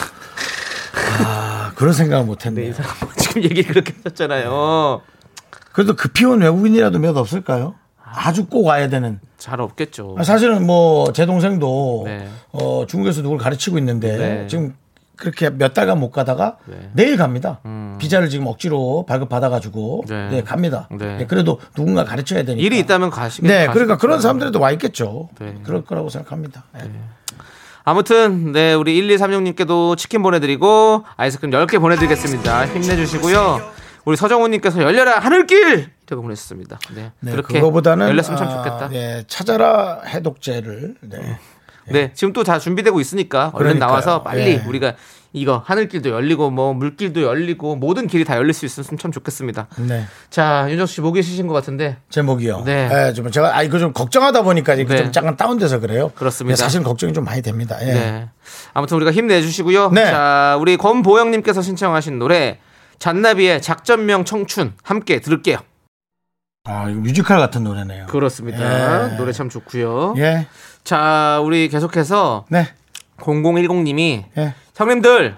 아, 그런 생각을 네, 못했네요. 이 사람 지금 얘기 그렇게 하셨잖아요. 그래도 급히 온 외국인이라도 몇 없을까요? 아주 꼭 와야 되는. 잘 없겠죠. 사실은 뭐 제 동생도 네. 어, 중국에서 누굴 가르치고 있는데 네. 지금 그렇게 몇 달간 못 가다가 네. 내일 갑니다. 음. 비자를 지금 억지로 발급 받아가지고 네. 네. 갑니다. 네. 네, 그래도 누군가 가르쳐야 되니까. 일이 있다면 가시겠 네, 그러니까. 그런 사람들도 와 있겠죠. 네. 그럴 거라고 생각합니다. 네. 아무튼 네 우리 1236님께도 치킨 보내드리고 아이스크림 10개 보내드리겠습니다. 힘내주시고요. 우리 서정훈님께서 열려라 하늘길 이렇게 보냈습니다. 네, 네, 그렇게 그거보다는 열렸으면 참 아, 좋겠다. 네. 네, 찾아라 해독제를 네. 지금 또 다 준비되고 있으니까 얼른 그러니까요. 나와서 빨리 예. 우리가 이거 하늘길도 열리고 뭐 물길도 열리고 모든 길이 다 열릴 수 있으면 참 좋겠습니다. 네. 자 윤정수 씨 목이 쉬신 것 같은데 제 목이요. 네. 네. 좀 제가 아 이거 좀 걱정하다 보니까 이거 네. 좀 잠깐 다운돼서 그래요. 그렇습니다. 네, 사실 걱정이 좀 많이 됩니다. 예. 네. 아무튼 우리가 힘내주시고요. 네. 자, 우리 권보영님께서 신청하신 노래 잔나비의 작전명 청춘 함께 들을게요. 아 이거 뮤지컬 같은 노래네요. 그렇습니다. 예. 노래 참 좋고요. 예. 자, 우리 계속해서 네. 0010님이 예. 형님들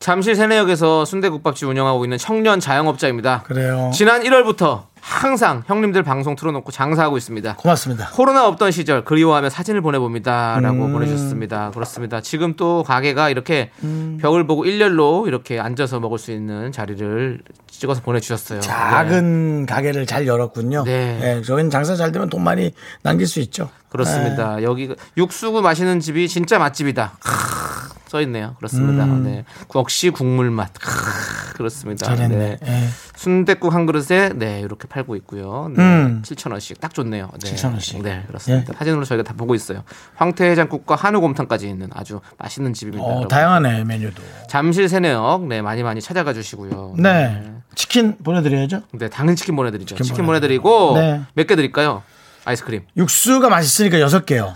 잠실 세내역에서 순대국밥집 운영하고 있는 청년 자영업자입니다. 그래요. 지난 1월부터 항상 형님들 방송 틀어놓고 장사하고 있습니다. 고맙습니다. 코로나 없던 시절 그리워하며 사진을 보내봅니다라고 음. 보내주셨습니다. 그렇습니다. 지금 또 가게가 이렇게 음. 벽을 보고 일렬로 이렇게 앉아서 먹을 수 있는 자리를 찍어서 보내주셨어요. 네. 작은 가게를 잘 열었군요. 네. 예, 저희는 장사 잘 되면 돈 많이 남길 수 있죠. 그렇습니다. 여기 육수구 마시는 집이 진짜 맛집이다. 크으, 써 있네요. 그렇습니다. 네. 역시 국물 맛. 크으, 그렇습니다. 음. 잘했네. 네. 예. 순대국 한 그릇에 네 이렇게 팔고 있고요. 네. 음. 7천 원씩 딱 좋네요. 네. 7,000원씩. 네 그렇습니다. 사진으로 저희가 다 보고 있어요. 황태해장국과 한우곰탕까지 있는 아주 맛있는 집입니다. 어. 다양하네 메뉴도. 잠실 세내역 네 많이 많이 찾아가 주시고요. 네. 치킨 보내드려야죠. 네 당연 치킨 보내드리죠. 치킨, 치킨 보내드리고 네. 몇개 드릴까요? 아이스크림. 육수가 맛있으니까 여섯 개요.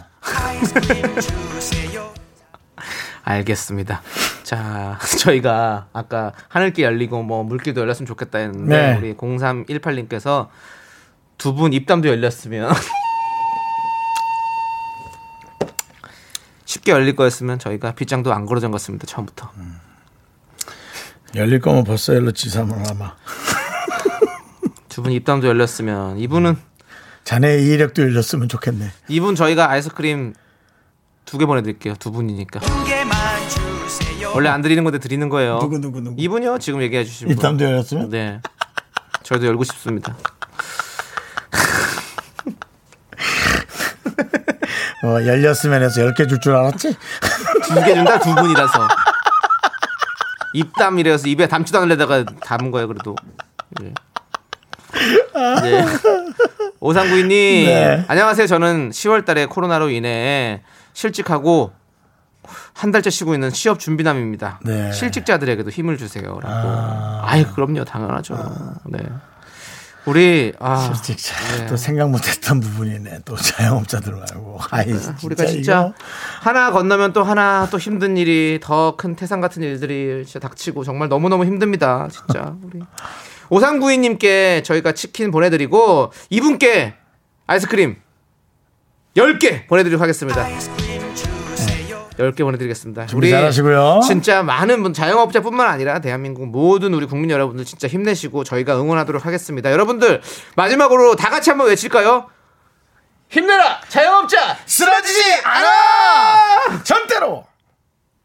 알겠습니다. 자, 저희가 아까 하늘길 열리고 뭐 물길도 열렸으면 좋겠다 했는데 네. 우리 0318님께서 두 분 입담도 열렸으면 쉽게 열릴 거였으면 저희가 빗장도 안 걸어 잠갔습니다. 처음부터. 열릴 거면 벌써 열렸지 사람 아마. 두 분 입담도 열렸으면 이분은 자네의 이력도 열렸으면 좋겠네. 이분 저희가 아이스크림 두 개 보내드릴게요. 두 분이니까. 원래 안 드리는 건데 드리는 거예요. 누구 누구 누구. 이분이요 지금 얘기해 주신 분. 입담도 열렸으면? 네. 저희도 열고 싶습니다. 어, 열렸으면 해서 열 개 줄 줄 알았지? 두 개 준다 두 분이라서 입담이라서 입에 담지도 않으려다가 담은 거예요 그래도 예. 네. 오상구이님 네. 안녕하세요 저는 10월달에 코로나로 인해 실직하고 한 달째 쉬고 있는 취업 준비남입니다 네. 실직자들에게도 힘을 주세요라고 아. 이 그럼요 당연하죠 네 우리 아 진짜 네. 또 생각 못했던 부분이네. 또 자영업자들 말고. 아이, 우리가 진짜 이거 하나 건너면 또 하나 또 힘든 일이 더 큰 태산 같은 일들이 진짜 닥치고 정말 너무 너무 힘듭니다. 진짜 우리 오상구이님께 저희가 치킨 보내드리고 이분께 아이스크림 10개 보내드리도록 하겠습니다. 10개 보내드리겠습니다. 준비 잘하시고요. 진짜 많은 분, 자영업자뿐만 아니라 대한민국 모든 우리 국민 여러분들 진짜 힘내시고 저희가 응원하도록 하겠습니다. 여러분들, 마지막으로 다 같이 한번 외칠까요? 힘내라! 자영업자! 쓰러지지 않아! 절대로!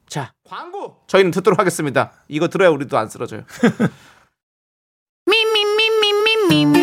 자, 광고! 저희는 듣도록 하겠습니다. 이거 들어야 우리도 안 쓰러져요. Me,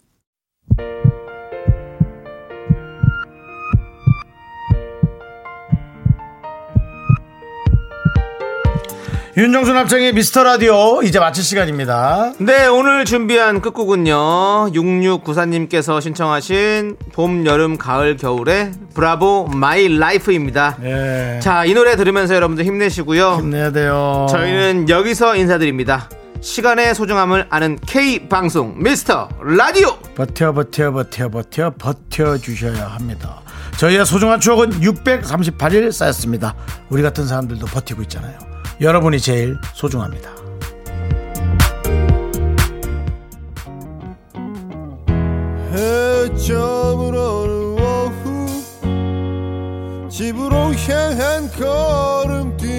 윤정수 남창희의 미스터 라디오 이제 마칠 시간입니다 네, 오늘 준비한 끝곡은요. 6694님께서 신청하신 봄, 여름, 가을, 겨울의 Bravo My Life입니다. 네. 자, 이 노래 들으면서 여러분들 힘내시고요. 힘내야 돼요 저희는 여기서 인사드립니다. 시간의 소중함을 아는 K 방송 미스터 라디오. 버텨 버텨 버텨 버텨 버텨 주셔야 합니다 저희의 소중한 추억은 638일 쌓였습니다 우리 같은 사람들도 버티고 있잖아요 여러분이 제일 소중합니다. 집으로 향한 걸음뒤에